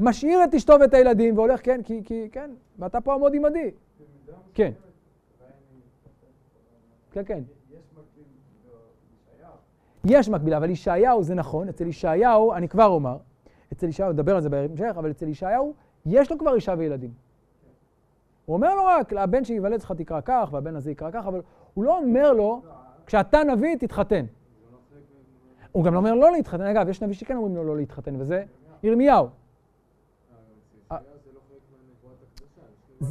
משאיר את אשתו ואת הילדים והולך, כן, כי, כי, כן, ואתה פה עמוד עמדי. כן. כן, כן. יש מקבילה, אבל ישעיהו זה נכון, אצל ישעיהו, אני כבר אומר, אצל ישעיהו, נדבר על זה בהמשך, אבל אצל ישעיהו, יש לו כבר אישה וילדים. הוא אומר לו רק, הבן שייוולד לך תקרא כך, והבן הזה יקרא כך, אבל הוא לא אומר לו, כשאתה נביא, תתחתן. הוא גם לא אומר לא להתחתן. אגב, יש נביא שכן אומרים לו לא להתחתן, וזה ירמיהו.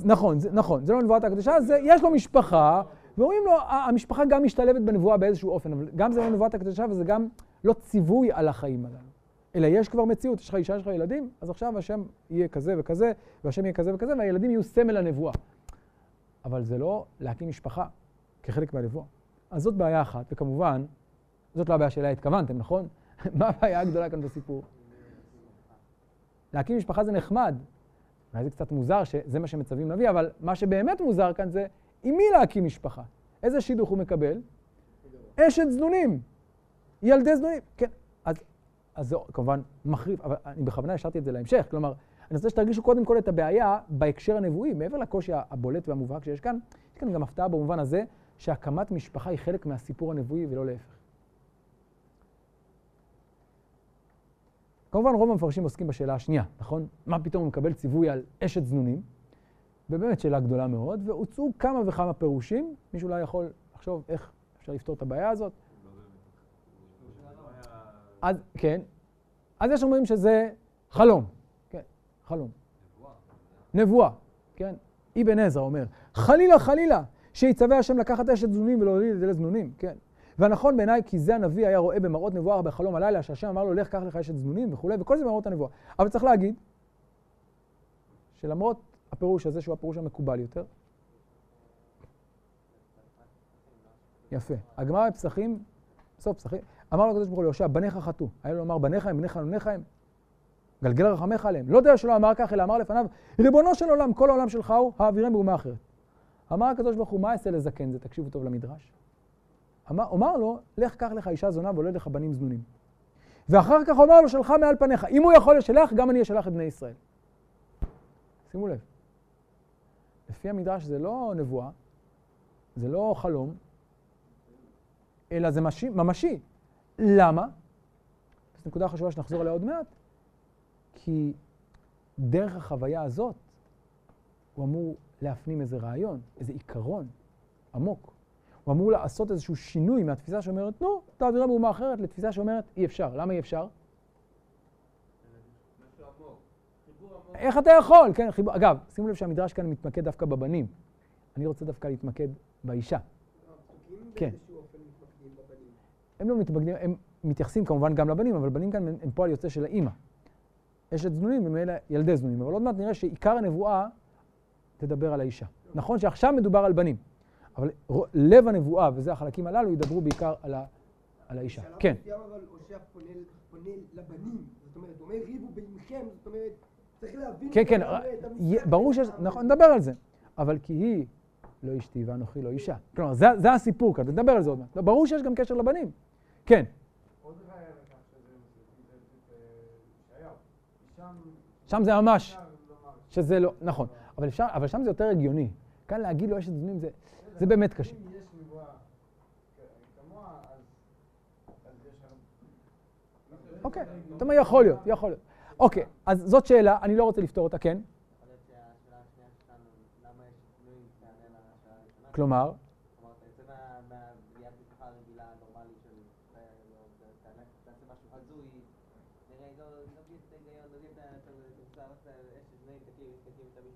נכון, נכון, זה לא נבואת הקדושה, יש לו משפחה, ואומרים לו, המשפחה גם משתלבת בנבואה באיזשהו אופן, אבל גם זה לא נבואת הקדשה וזה גם לא ציווי על החיים הללו. אלא יש כבר מציאות, יש לך אישה, יש לך ילדים, אז עכשיו השם יהיה כזה וכזה, והשם יהיה כזה וכזה, והילדים יהיו סמל הנבואה. אבל זה לא להקים משפחה כחלק מהנבואה. אז זאת בעיה אחת, וכמובן, זאת לא הבעיה שאליה התכוונתם, נכון? <laughs> מה הבעיה הגדולה כאן בסיפור? להקים משפחה זה נחמד. אולי זה קצת מוזר שזה מה שמצווים להביא, אבל מה שבאמת מוזר כאן זה עם מי להקים משפחה. איזה שידוך הוא מקבל? אשת זנונים. ילדי זנונים. כן, אז, אז זה כמובן מחריף, אבל אני בכוונה השארתי את זה להמשך. כלומר, אני רוצה שתרגישו קודם כל את הבעיה בהקשר הנבואי. מעבר לקושי הבולט והמובהק שיש כאן, יש כאן גם הפתעה במובן הזה שהקמת משפחה היא חלק מהסיפור הנבואי ולא להפך. כמובן רוב המפרשים עוסקים בשאלה השנייה, נכון? מה פתאום הוא מקבל ציווי על אשת זנונים? ובאמת שאלה גדולה מאוד, והוצאו כמה וכמה פירושים. מישהו אולי יכול לחשוב איך אפשר לפתור את הבעיה הזאת? אז כן. אז יש אומרים שזה חלום. כן, חלום. נבואה, כן? אבן עזרא אומר, חלילה, חלילה, שיצווה השם לקחת אשת זנונים ולהוליד את זה לזנונים, כן? והנכון בעיניי, כי זה הנביא היה רואה במראות נבואה בחלום הלילה, שהשם אמר לו, לך קח לך אשת זנונים וכולי, וכל זה במראות הנבואה. אבל צריך להגיד, שלמרות הפירוש הזה, שהוא הפירוש המקובל יותר, יפה. הגמרא בפסחים, בסוף פסחים, אמר לו הקדוש ברוך הוא ליהושע, בניך חטאו. היה לו לומר, בניך הם, בניך נוניך הם. גלגל רחמך עליהם. לא יודע שלא אמר כך, אלא אמר לפניו, ריבונו של עולם, כל העולם שלך הוא, האווירם באומה אחרת. אמר הקדוש ברוך הוא, מה אעשה לזקן זה? תקשיבו טוב למדרש. אמר, אומר לו, לך קח לך אישה זונה ולא לך בנים זנונים. ואחר כך אומר לו, שלך מעל פניך. אם הוא יכול לשלח, גם אני אשלח את בני ישראל. שימו לב. לפי המדרש זה לא נבואה, זה לא חלום, אלא זה משי, ממשי. למה? זו נקודה חשובה שנחזור עליה עוד מעט. כי דרך החוויה הזאת הוא אמור להפנים איזה רעיון, איזה עיקרון עמוק. הוא אמור לעשות איזשהו שינוי מהתפיסה שאומרת, נו, תעבירה באומה אחרת, לתפיסה שאומרת, אי אפשר. למה אי אפשר? איך אתה יכול? כן, חיבור. אגב, שימו לב שהמדרש כאן מתמקד דווקא בבנים. אני רוצה דווקא להתמקד באישה. כן. הם לא מתמקדים, הם מתייחסים כמובן גם לבנים, אבל בנים כאן הם פועל יוצא של האימא. אשת זנונים ומאלה ילדי זנונים, אבל עוד מעט נראה שעיקר הנבואה תדבר על האישה. נכון שעכשיו מדובר על בנים, אבל לב הנבואה, וזה החלקים הללו, ידברו בעיקר על, ה, על האישה. כן. בשלב מסוים אבל הושע פונה לבנים, זאת אומרת, הוא אומר ריבו בימכם, זאת אומרת, צריך להבין כן, כן, ברור. ש... נכון, נדבר על זה. אבל כי היא לא אשתי ואנוכי לא אישה. כלומר, זה, זה הסיפור כאן, נדבר על זה עוד מעט. ברור שיש גם קשר לבנים. כן. שם... זה ממש, שזה לא, נכון. אבל, אפשר, אבל שם זה יותר הגיוני. כאן להגיד לו אשת זנים זה, זה באמת קשה. אוקיי, אתה אומר יכול להיות, יכול להיות. אוקיי, אז זאת שאלה, אני לא רוצה לפתור אותה, כן? יכול להיות שהשאלה השנייה שלנו, למה יש שינוי תענה לשאלה הראשונה? כלומר, כלומר, אתה יוצא מה- מהבניית משפחה הרגילה הנורמלית של... אה, לא, ת- תענה- תעשה משהו הזוי, נראה, לא לא מבין את ההיגיון, לא מבין את ה- את ה- את ה- אשת בני, תקים תקים את המשפחה. ו-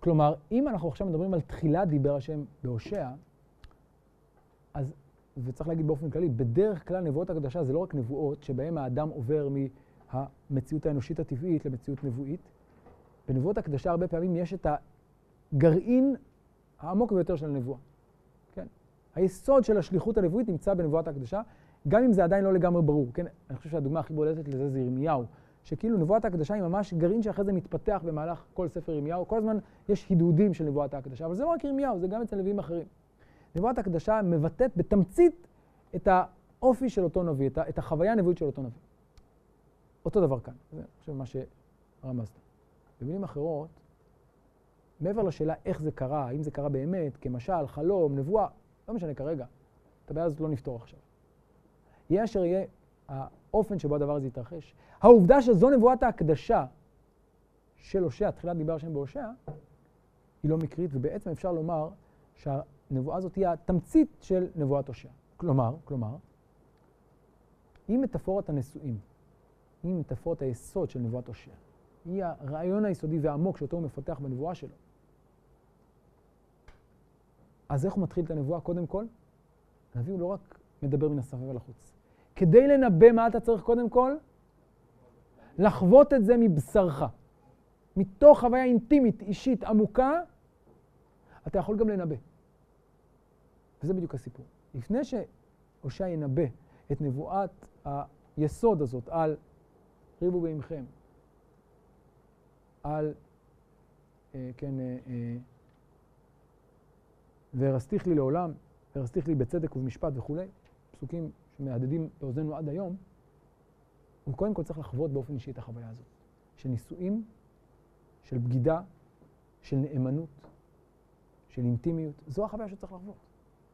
כלומר, אם אנחנו עכשיו מדברים על תחילת דיבר השם בהושע, אז, וצריך להגיד באופן כללי, בדרך כלל נבואות הקדשה זה לא רק נבואות שבהן האדם עובר מהמציאות האנושית הטבעית למציאות נבואית. בנבואות הקדשה הרבה פעמים יש את הגרעין העמוק ביותר של הנבואה. כן? היסוד של השליחות הנבואית נמצא בנבואת הקדשה, גם אם זה עדיין לא לגמרי ברור. כן? אני חושב שהדוגמה הכי בולטת לזה זה ירמיהו, שכאילו נבואת ההקדשה היא ממש גרעין שאחרי זה מתפתח במהלך כל ספר ירמיהו. כל הזמן יש הידודים של נבואת ההקדשה, אבל זה לא רק ירמיהו, זה גם אצל נביאים אחרים. נבואת הקדשה מבטאת בתמצית את האופי של אותו נביא, את את החוויה הנבואית של אותו נביא. אותו דבר כאן, זה חושב מה שרמזת. במילים אחרות, מעבר לשאלה איך זה קרה, האם זה קרה באמת, כמשל, חלום, נבואה, לא משנה כרגע, את הבעיה הזאת לא נפתור עכשיו. יהיה אשר יהיה האופן שבו הדבר הזה יתרחש. העובדה שזו נבואת ההקדשה של הושע, תחילת דיבר השם בהושע, היא לא מקרית, ובעצם אפשר לומר שהנבואה הזאת היא התמצית של נבואת הושע. כלומר, כלומר, היא מטאפורת הנשואים, היא מטאפורת היסוד של נבואת הושע. היא הרעיון היסודי והעמוק שאותו הוא מפתח בנבואה שלו. אז איך הוא מתחיל את הנבואה? קודם כל, הנביא הוא לא רק מדבר מן השפה ולחוץ. כדי לנבא מה אתה צריך קודם כל? לחוות את זה מבשרך. מתוך חוויה אינטימית, אישית, עמוקה, אתה יכול גם לנבא. וזה בדיוק הסיפור. לפני שהושע ינבא את נבואת היסוד הזאת על ריבו בעמכם, על, אה, כן, אה, אה, והרסתיך לי לעולם, והרסתיך לי בצדק ובמשפט וכולי, פסוקים שמהדהדים באוזנינו עד היום, הוא קודם כל צריך לחוות באופן אישי את החוויה הזאת, של נישואים, של בגידה, של נאמנות, של אינטימיות. זו החוויה שצריך לחוות.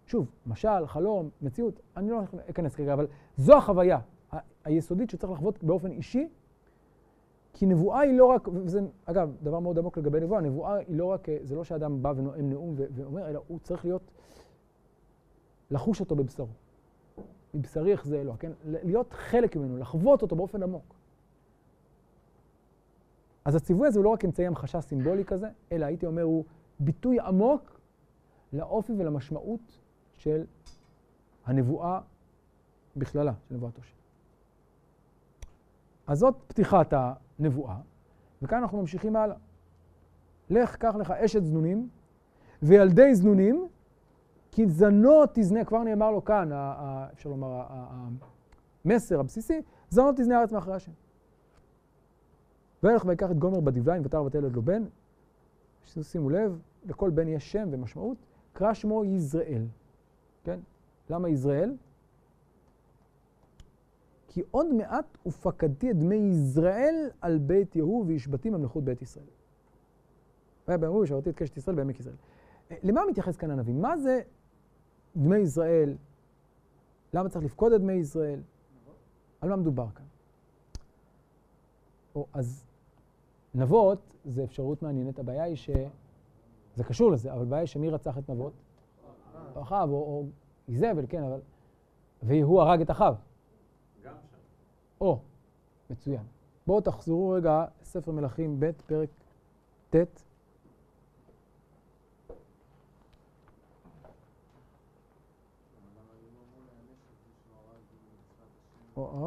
שוב, משל, חלום, מציאות, אני לא אכנס כרגע, אבל זו החוויה היסודית שצריך לחוות באופן אישי, כי נבואה היא לא רק, וזה אגב דבר מאוד עמוק לגבי נבואה, נבואה היא לא רק, זה לא שאדם בא ונואם נאום ואומר, אלא הוא צריך להיות, לחוש אותו בבשרו. מבשרי יחזה אלוה, כן? להיות חלק ממנו, לחוות אותו באופן עמוק. אז הציווי הזה הוא לא רק אמצעי המחשה סימבולי כזה, אלא הייתי אומר הוא ביטוי עמוק לאופי ולמשמעות של הנבואה בכללה, של נבואת הושע. אז זאת פתיחת הנבואה, וכאן אנחנו ממשיכים הלאה. לך, קח לך אשת זנונים וילדי זנונים, כי זנות תזנה, כבר נאמר לו כאן, אפשר לומר, המסר הבסיסי, זנות תזנה הארץ מאחורי השם. וילך ויקח את גומר בדבליים ותר ותלד לו בן. שימו לב, לכל בן יש שם ומשמעות. קרא שמו יזרעאל. כן? למה יזרעאל? כי עוד מעט ופקדתי את דמי יזרעאל על בית יהוא והשבתי ממלכות בית ישראל. והיה ביום ההוא ושרתי את קשת ישראל בעמק יזרעאל. אה, למה מתייחס כאן הנביא? מה זה דמי ישראל? למה צריך לפקוד את דמי ישראל? על מה מדובר כאן? או, אז נבות זה אפשרות מעניינת, הבעיה היא ש... זה קשור לזה, אבל הבעיה היא שמי רצח את נבות? אחאב, או, איזבל, כן, אבל... והוא הרג את אחאב. גם שם. או, מצוין. בואו תחזרו רגע לספר מלכים ב', פרק ט'.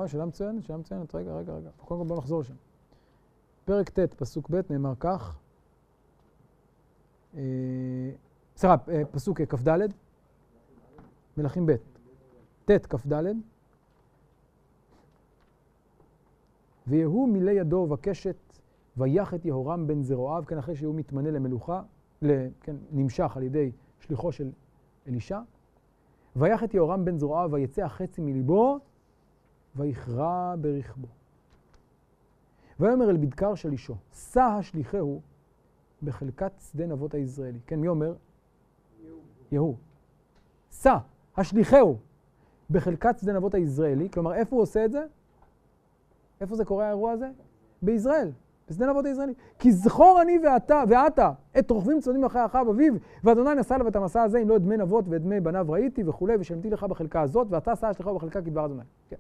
אה, שאלה מצוינת, שאלה מצוינת. רגע, רגע, רגע. קודם כל בואו נחזור לשם. פרק ט', פסוק ב', נאמר כך. אה, סליחה, אה, פסוק אה, כ"ד, מלכים ב', ט', כ"ד. ויהוא מילא ידו ובקשת, ויח את יהורם בן זרועיו, כן, אחרי שהוא מתמנה למלוכה, כן, נמשך על ידי שליחו של אלישע. ויח את יהורם בן זרועיו, ויצא החצי מליבו, ויכרע ברכבו. ויאמר אל בדקר של אישו, שא השליחהו בחלקת שדה נבות היזרעאלי. כן, מי אומר? יהוא. שא השליחהו בחלקת שדה נבות היזרעאלי, כלומר, איפה הוא עושה את זה? איפה זה קורה האירוע הזה? בישראל, בשדה נבות הישראלי. כי זכור אני ואתה, ואתה, את רוכבים צודדים אחרי אחאב אביו, ואדוני נשא עליו את המסע הזה, אם לא את דמי נבות ואת דמי בניו ראיתי וכולי, ושלמתי לך בחלקה הזאת, ואתה שא אשליך בחלקה כדבר אדוני. כן.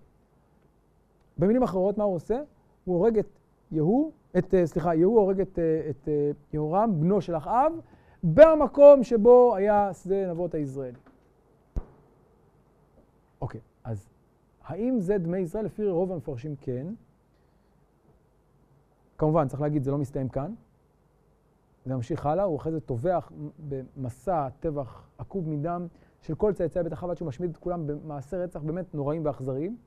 במילים אחרות, מה הוא עושה? הוא הורג את יהוא, את, אה, סליחה, יהוא הורג את, אה, את אה, יהורם, בנו של אחאב, במקום שבו היה שדה נבות הישראלי. אוקיי, אז האם זה דמי ישראל? לפי רוב המפרשים כן. כמובן, צריך להגיד, זה לא מסתיים כאן. זה ממשיך הלאה, הוא אחרי זה טובח במסע טבח עקוב מדם של כל צאצאי בית אחאב עד שהוא משמיד את כולם במעשי רצח באמת נוראים ואכזריים.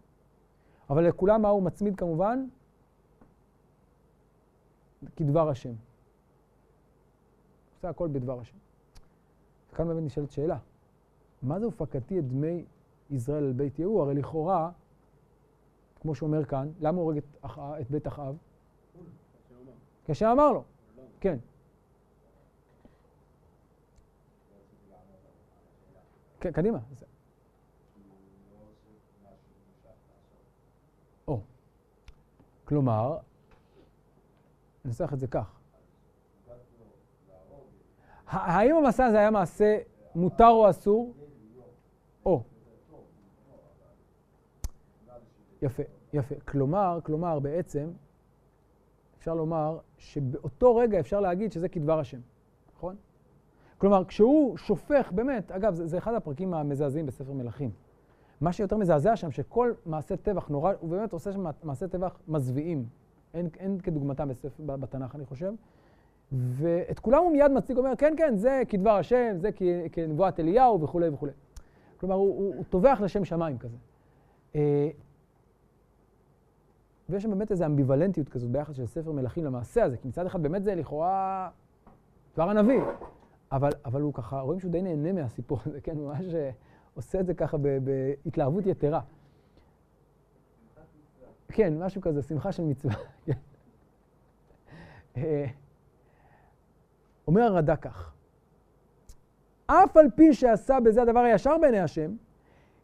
אבל לכולם מה הוא מצמיד כמובן? כדבר השם. עושה הכל בדבר השם. כאן באמת נשאלת שאלה, מה זה ופקדתי את דמי ישראל על בית יהוא? הרי לכאורה, כמו שאומר כאן, למה הוא הורג את. את בית אחאב? כשם אמר לו. כן. כן, קדימה. זה- או. כלומר, ננסח את זה כך. האם המסע הזה היה מעשה מותר או אסור? או. יפה, יפה. כלומר, כלומר, בעצם, אפשר לומר שבאותו רגע אפשר להגיד שזה כדבר השם, נכון? כלומר, כשהוא שופך, באמת, אגב, זה, זה אחד הפרקים המזעזעים בספר מלכים. מה שיותר מזעזע שם, שכל מעשה טבח נורא, הוא באמת עושה שם מעשה טבח מזוויעים. אין, אין כדוגמתם בתנ"ך, אני חושב. ואת כולם הוא מיד מציג, אומר, כן, כן, זה כדבר השם, זה כנבואת אליהו וכולי וכולי. כלומר, הוא, הוא, הוא טובח לשם שמיים כזה. אה, ויש שם באמת איזו אמביוולנטיות כזאת ביחס של ספר מלכים למעשה הזה, כי מצד אחד באמת זה לכאורה דבר הנביא, אבל, אבל הוא ככה, רואים שהוא די נהנה מהסיפור הזה, כן? ממש אה, עושה את זה ככה בהתלהבות יתרה. כן, משהו כזה, שמחה של מצווה. <laughs> כן. אה, אומר הרד"ק כך, אף על פי שעשה בזה הדבר הישר בעיני השם,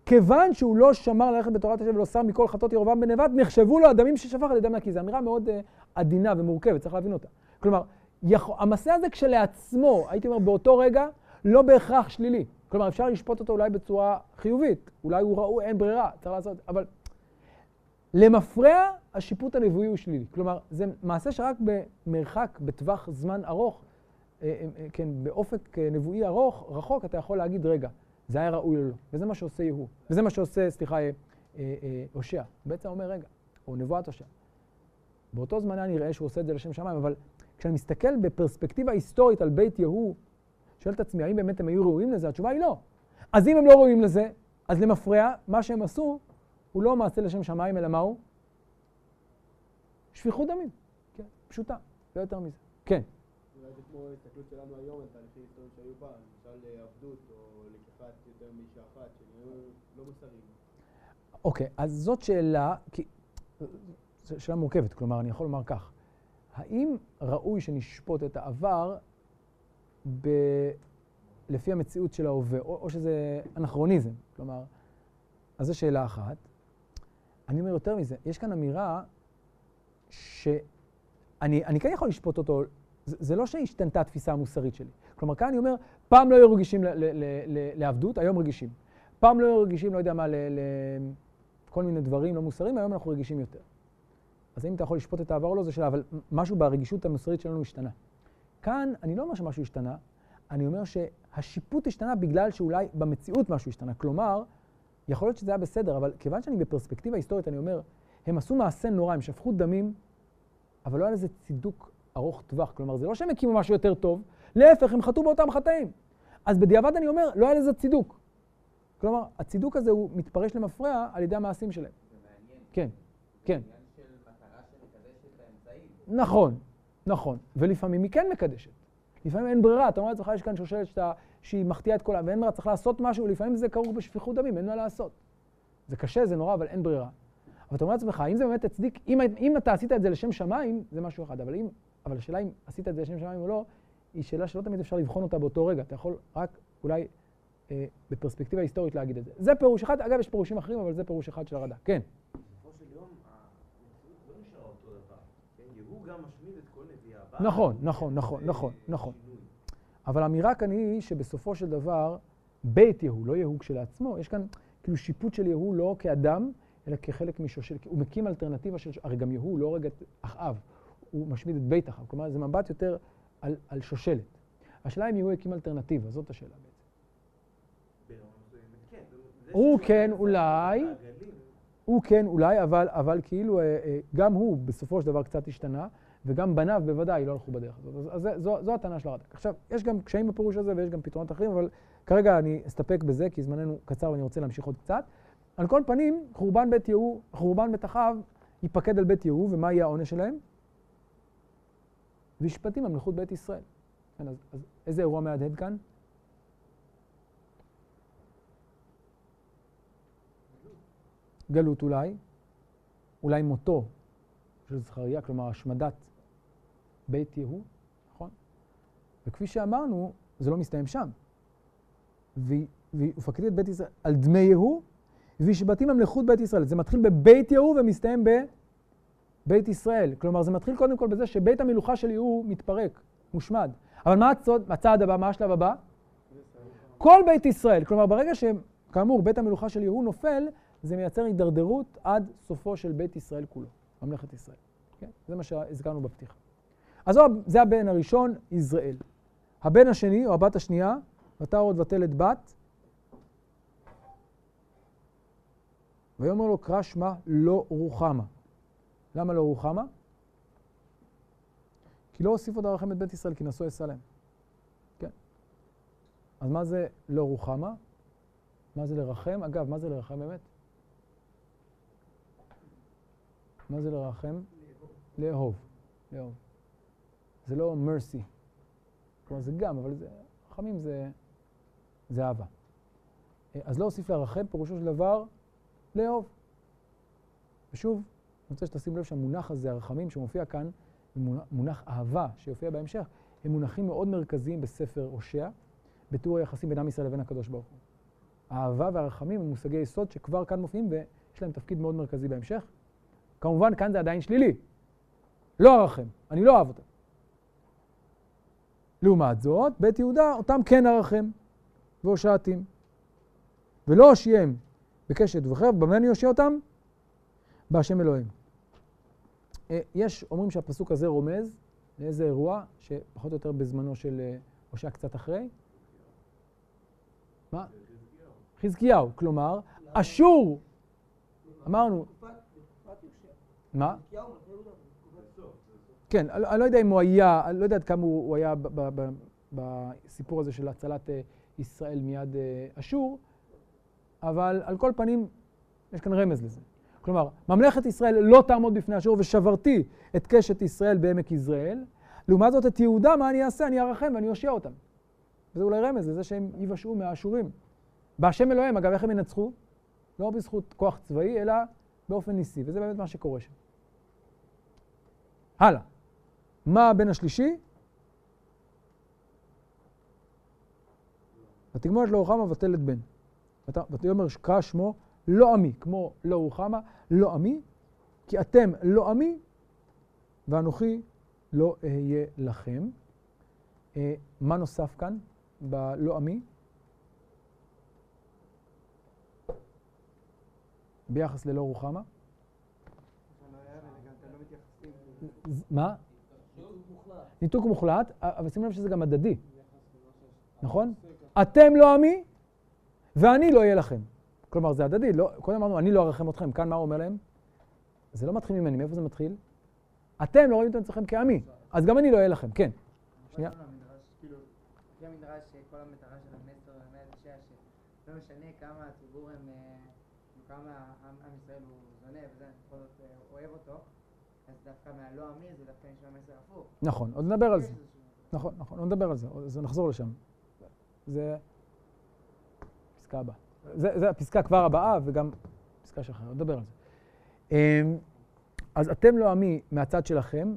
כיוון שהוא לא שמר ללכת בתורת השם ולא שם מכל חטאות ירובעם בן נבט, נחשבו לו הדמים ששפך על ידי מהקיא. זו אמירה מאוד uh, עדינה ומורכבת, צריך להבין אותה. כלומר, יכול, המעשה הזה כשלעצמו, הייתי אומר באותו רגע, לא בהכרח שלילי. כלומר, אפשר לשפוט אותו אולי בצורה חיובית, אולי הוא ראוי, אין ברירה, צריך לעשות, אבל למפרע, השיפוט הנבואי הוא שלילי. כלומר, זה מעשה שרק במרחק, בטווח זמן ארוך, אה, אה, אה, כן, באופק נבואי ארוך, רחוק, אתה יכול להגיד, רגע, זה היה ראוי או לא. וזה מה שעושה יהוא. וזה מה שעושה, סליחה, הושע. בעצם אומר, רגע, או נבואת הושע. באותו זמן היה נראה שהוא עושה את זה לשם שמיים, אבל כשאני מסתכל בפרספקטיבה היסטורית על בית יהוא, שואל את עצמי, האם באמת הם היו ראויים לזה? התשובה היא לא. אז אם הם לא ראויים לזה, אז למפרע, מה שהם עשו הוא לא מעשה לשם שמיים, אלא מה הוא? שפיכות דמים. כן, פשוטה, לא יותר מזה. כן. אולי זה כמו ההסתכלות שלנו היום על תהליכים היסטוריים שהיו פעם, למשל אה, עבדות או לקיחת יותר מאישה אחת, שהם היו לא מוסריים. אוקיי, אז זאת שאלה, כי... זו שאלה מורכבת, כלומר, אני יכול לומר כך, האם ראוי שנשפוט את העבר ב... לפי המציאות של ההווה, או, או שזה אנכרוניזם, כלומר, אז זו שאלה אחת. אני אומר יותר מזה, יש כאן אמירה שאני אני כן יכול לשפוט אותו, זה, זה לא שהשתנתה התפיסה המוסרית שלי. כלומר, כאן אני אומר, פעם לא היו רגישים לעבדות, היום רגישים. פעם לא היו רגישים, לא יודע מה, לכל מיני דברים לא מוסריים, היום אנחנו רגישים יותר. אז האם אתה יכול לשפוט את העבר או לא, זו שאלה, אבל משהו ברגישות המוסרית שלנו השתנה. כאן, אני לא אומר שמשהו השתנה, אני אומר שהשיפוט השתנה בגלל שאולי במציאות משהו השתנה. כלומר, יכול להיות שזה היה בסדר, אבל כיוון שאני בפרספקטיבה היסטורית, אני אומר, הם עשו מעשה נורא, הם שפכו דמים, אבל לא היה לזה צידוק ארוך טווח. כלומר, זה לא שהם הקימו משהו יותר טוב, להפך, הם חטאו באותם חטאים. אז בדיעבד אני אומר, לא היה לזה צידוק. כלומר, הצידוק הזה הוא מתפרש למפרע על ידי המעשים שלהם. זה מעניין. כן, כן. עניין של מטרה שמקדשת את האמצעים. נכון, נכון. ולפעמים היא כן מקדשת. לפעמים אין ברירה, אתה אומר לעצמך, יש כאן שושלת שאתה, שהיא מחטיאה את העם, ואין ברירה, צריך לעשות משהו, לפעמים זה כרוך בשפיכות דמים, אין מה לעשות. זה קשה, זה נורא, אבל אין ברירה. אבל אתה אומר לעצמך, האם זה באמת הצדיק, אם, אם אתה עשית את זה לשם שמיים, זה משהו אחד, אבל, אם, אבל השאלה אם עשית את זה לשם שמיים או לא, היא שאלה שלא תמיד אפשר לבחון אותה באותו רגע. אתה יכול רק אולי אה, בפרספקטיבה היסטורית להגיד את זה. זה פירוש אחד, אגב, יש פירושים אחרים, אבל זה פירוש אחד של הרד"ק. כן. בסופו של יום, המציאות לא נשארה אותו דבר. כן, יהוא גם משמיד את כל נביאי הבא. נכון, נכון, נכון, נכון, נכון. אבל האמירה כאן היא שבסופו של דבר, בית יהוא, לא יהוא כשלעצמו, יש כאן כאילו שיפוט של יהוא לא כאדם, אלא כחלק משושל, הוא מקים אלטרנטיבה של, הרי גם יהוא לא הורג את אחאב, הוא משמיד את בית אחאב, כלומר זה מבט יותר על, על שושלת. השאלה אם יהוא הקים אלטרנטיבה, זאת השאלה הוא כן, אולי. הוא כן, אולי, אבל, אבל כאילו, אה, אה, גם הוא בסופו של דבר קצת השתנה, וגם בניו בוודאי לא הלכו בדרך הזאת. אז, אז זו, זו הטענה של הרד"ק. עכשיו, יש גם קשיים בפירוש הזה ויש גם פתרונות אחרים, אבל כרגע אני אסתפק בזה, כי זמננו קצר ואני רוצה להמשיך עוד קצת. על כל פנים, חורבן בית יהוא, חורבן בית אחאב, ייפקד על בית יהוא, ומה יהיה העונש שלהם? וישפטים ממלכות בית ישראל. כן, אז, אז איזה אירוע מהדהד כאן? גלות אולי, אולי מותו של זכריה, כלומר השמדת בית יהוא, נכון? וכפי שאמרנו, זה לא מסתיים שם. ופקדי את בית ישראל על דמי יהוא, והשבתים ממלכות בית ישראל. זה מתחיל בבית יהוא ומסתיים בבית ישראל. כלומר, זה מתחיל קודם כל בזה שבית המלוכה של יהוא מתפרק, מושמד. אבל מה הצוד, הצעד הבא, מה השלב הבא? כל בית ישראל. כלומר, ברגע שכאמור בית המלוכה של יהוא נופל, זה מייצר הידרדרות עד סופו של בית ישראל כולו, ממלכת ישראל. כן? זה מה שהזכרנו בפתיחה. אז זה הבן הראשון, יזרעאל. הבן השני, או הבת השנייה, ותרא עוד ותלת בת, ויאמר לו קרא שמה לא רוחמה. למה לא רוחמה? כי לא הוסיף עוד הרחם את בית ישראל, כי נשוא להם. כן. אז מה זה לא רוחמה? מה זה לרחם? אגב, מה זה לרחם באמת? מה זה לרחם? לאהוב. לאהוב. זה לא mercy. כלומר, זה גם, אבל זה, רחמים זה, זה אהבה. אה, אז לא אוסיף לרחם, פירושו של דבר, לאהוב. ושוב, אני רוצה שתשים לב שהמונח הזה, הרחמים שמופיע כאן, מונח אהבה שיופיע בהמשך, הם מונחים מאוד מרכזיים בספר הושע, בתיאור היחסים בין עם ישראל לבין הקדוש ברוך הוא. האהבה והרחמים הם מושגי יסוד שכבר כאן מופיעים ויש להם תפקיד מאוד מרכזי בהמשך. כמובן, כאן זה עדיין שלילי. לא ארחם, אני לא אוהב אותם. לעומת זאת, בית יהודה, אותם כן ארחם והושעתים. ולא הושיעם בקשת וחרב, במה אני אושיע אותם? בהשם אלוהים. אה, יש, אומרים שהפסוק הזה רומז לאיזה אירוע, שפחות או יותר בזמנו של אה, הושע קצת אחרי. מה? חזקיהו. כלומר, אשור, אמרנו... מה? כן, אני לא יודע אם הוא היה, אני לא יודע עד כמה הוא היה בסיפור הזה של הצלת אה, ישראל מיד אשור, אבל על כל פנים, יש כאן רמז לזה. כלומר, ממלכת ישראל לא תעמוד בפני אשור ושברתי את קשת ישראל בעמק יזרעאל. לעומת זאת, את יהודה, מה אני אעשה? אני ארחם ואני אושיע אותם. וזה אולי רמז לזה שהם ייוושעו מהאשורים. בהשם אלוהים, אגב, איך הם ינצחו? לא בזכות כוח צבאי, אלא באופן ניסי, וזה באמת מה שקורה שם. הלאה. מה הבן השלישי? ותגמול לא רוחמה ותלת בן. ותאמר קרא שמו לא עמי, כמו לא רוחמה, לא עמי, כי אתם לא עמי, ואנוכי לא אהיה לכם. אה, מה נוסף כאן בלא עמי? ביחס ללא רוחמה? מה? ניתוק מוחלט, אבל שימו לב שזה גם הדדי, נכון? אתם לא עמי ואני לא אהיה לכם. כלומר, זה הדדי. לא, קודם אמרנו, אני לא ארחם אתכם. כאן מה הוא אומר להם? זה לא מתחיל ממני. מאיפה זה מתחיל? אתם לא רואים את עצמכם כעמי, אז גם אני לא אהיה לכם. כן. שנייה. לפי המדרש, כל המטרה של המסר והמאה שלא משנה כמה הציבור הם, אה, כמה עם ישראל הוא זונה, וזה, בכל זאת אה, אוהב אותו, אז דווקא מהלא עמי זה דווקא נשמע מסר הפוך. נכון, עוד נדבר על זה. נכון, נכון, עוד נדבר על זה, אז נחזור לשם. זה פסקה הבאה. זה, זה הפסקה כבר הבאה וגם פסקה שלך, נדבר על זה. אמ, אז אתם לא עמי מהצד שלכם,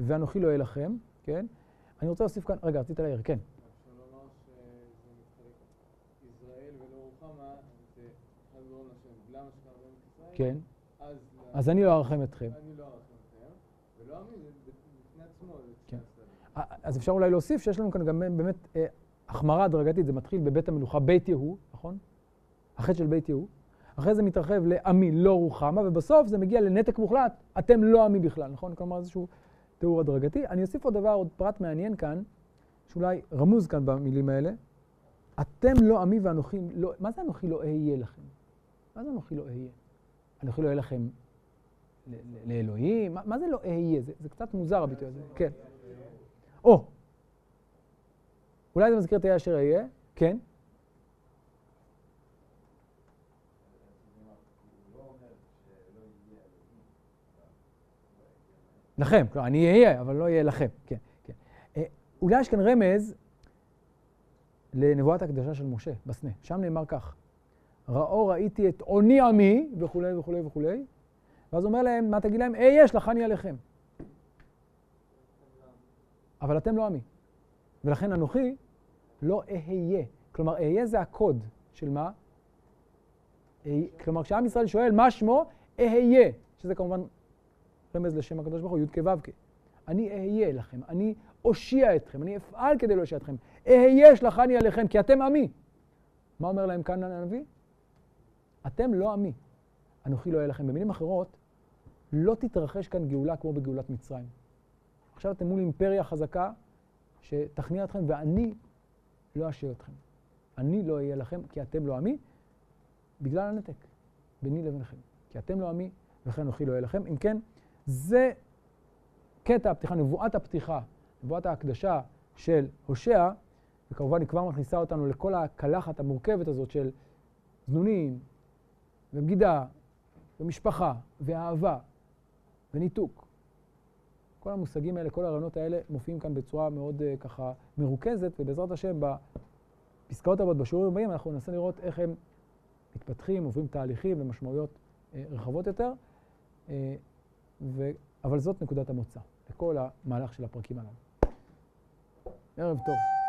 ואנוכי לא אהיה לכם, כן? אני רוצה להוסיף כאן, רגע, רצית להעיר, כן. כן. אז אני לא ארחם אתכם. אני לא ארחם אתכם, ולא עמי זה בפני עצמו. כן. אז אפשר אולי להוסיף שיש לנו כאן גם באמת אה, החמרה הדרגתית, זה מתחיל בבית המלוכה בית יהוא, נכון? החטא של בית יהוא, אחרי זה מתרחב לעמי לא רוחמה, ובסוף זה מגיע לנתק מוחלט, אתם לא עמי בכלל, נכון? כלומר איזשהו תיאור הדרגתי. אני אוסיף עוד דבר, עוד פרט מעניין כאן, שאולי רמוז כאן במילים האלה. אתם לא עמי ואנוכי לא... מה זה אנוכי לא אהיה לכם? מה זה אנוכי לא אהיה? אנוכי לא אהיה לכם לאלוהים? מה, זה לא אהיה? זה קצת מוזר הביטוי הזה. כן. או, אולי זה מזכיר את אהיה אשר אהיה? כן. לכם, כלומר, אני אהיה, אבל לא אהיה לכם. כן, כן. אה, אולי יש כאן רמז לנבואת הקדשה של משה, בסנה. שם נאמר כך, ראו ראיתי את עוני עמי, וכולי וכולי וכולי, ואז אומר להם, מה תגיד להם? אהיה שלחני עליכם. אבל אתם לא עמי. ולכן אנוכי לא אהיה. כלומר, אהיה זה הקוד של מה? כלומר, כשעם ישראל שואל מה שמו, אהיה, שזה כמובן רמז לשם הקדוש ברוך הוא, י"ק ו"ק. אני אהיה לכם, אני אושיע אתכם, אני אפעל כדי להושיע אתכם. אהיה שלחני עליכם, כי אתם עמי. מה אומר להם כאן הנביא? אתם לא עמי, אנוכי לא אהיה לכם. במילים אחרות, לא תתרחש כאן גאולה כמו בגאולת מצרים. עכשיו אתם מול אימפריה חזקה שתכניע אתכם, ואני לא אשאיר אתכם. אני לא אהיה לכם, כי אתם לא עמי, בגלל הנתק ביני לבינכם. כי אתם לא עמי, וכן אנוכי לא אהיה לכם. אם כן, זה קטע הפתיחה, נבואת הפתיחה, נבואת ההקדשה של הושע, וכמובן היא כבר מכניסה אותנו לכל הקלחת המורכבת הזאת של זנונים, ובגידה, ומשפחה, ואהבה, וניתוק. כל המושגים האלה, כל הרעיונות האלה מופיעים כאן בצורה מאוד uh, ככה מרוכזת, ובעזרת השם בפסקאות הבאות, בשיעורים הבאים, אנחנו ננסה לראות איך הם מתפתחים, עוברים תהליכים ומשמעויות uh, רחבות יותר, uh, ו... אבל זאת נקודת המוצא לכל המהלך של הפרקים הללו. ערב טוב.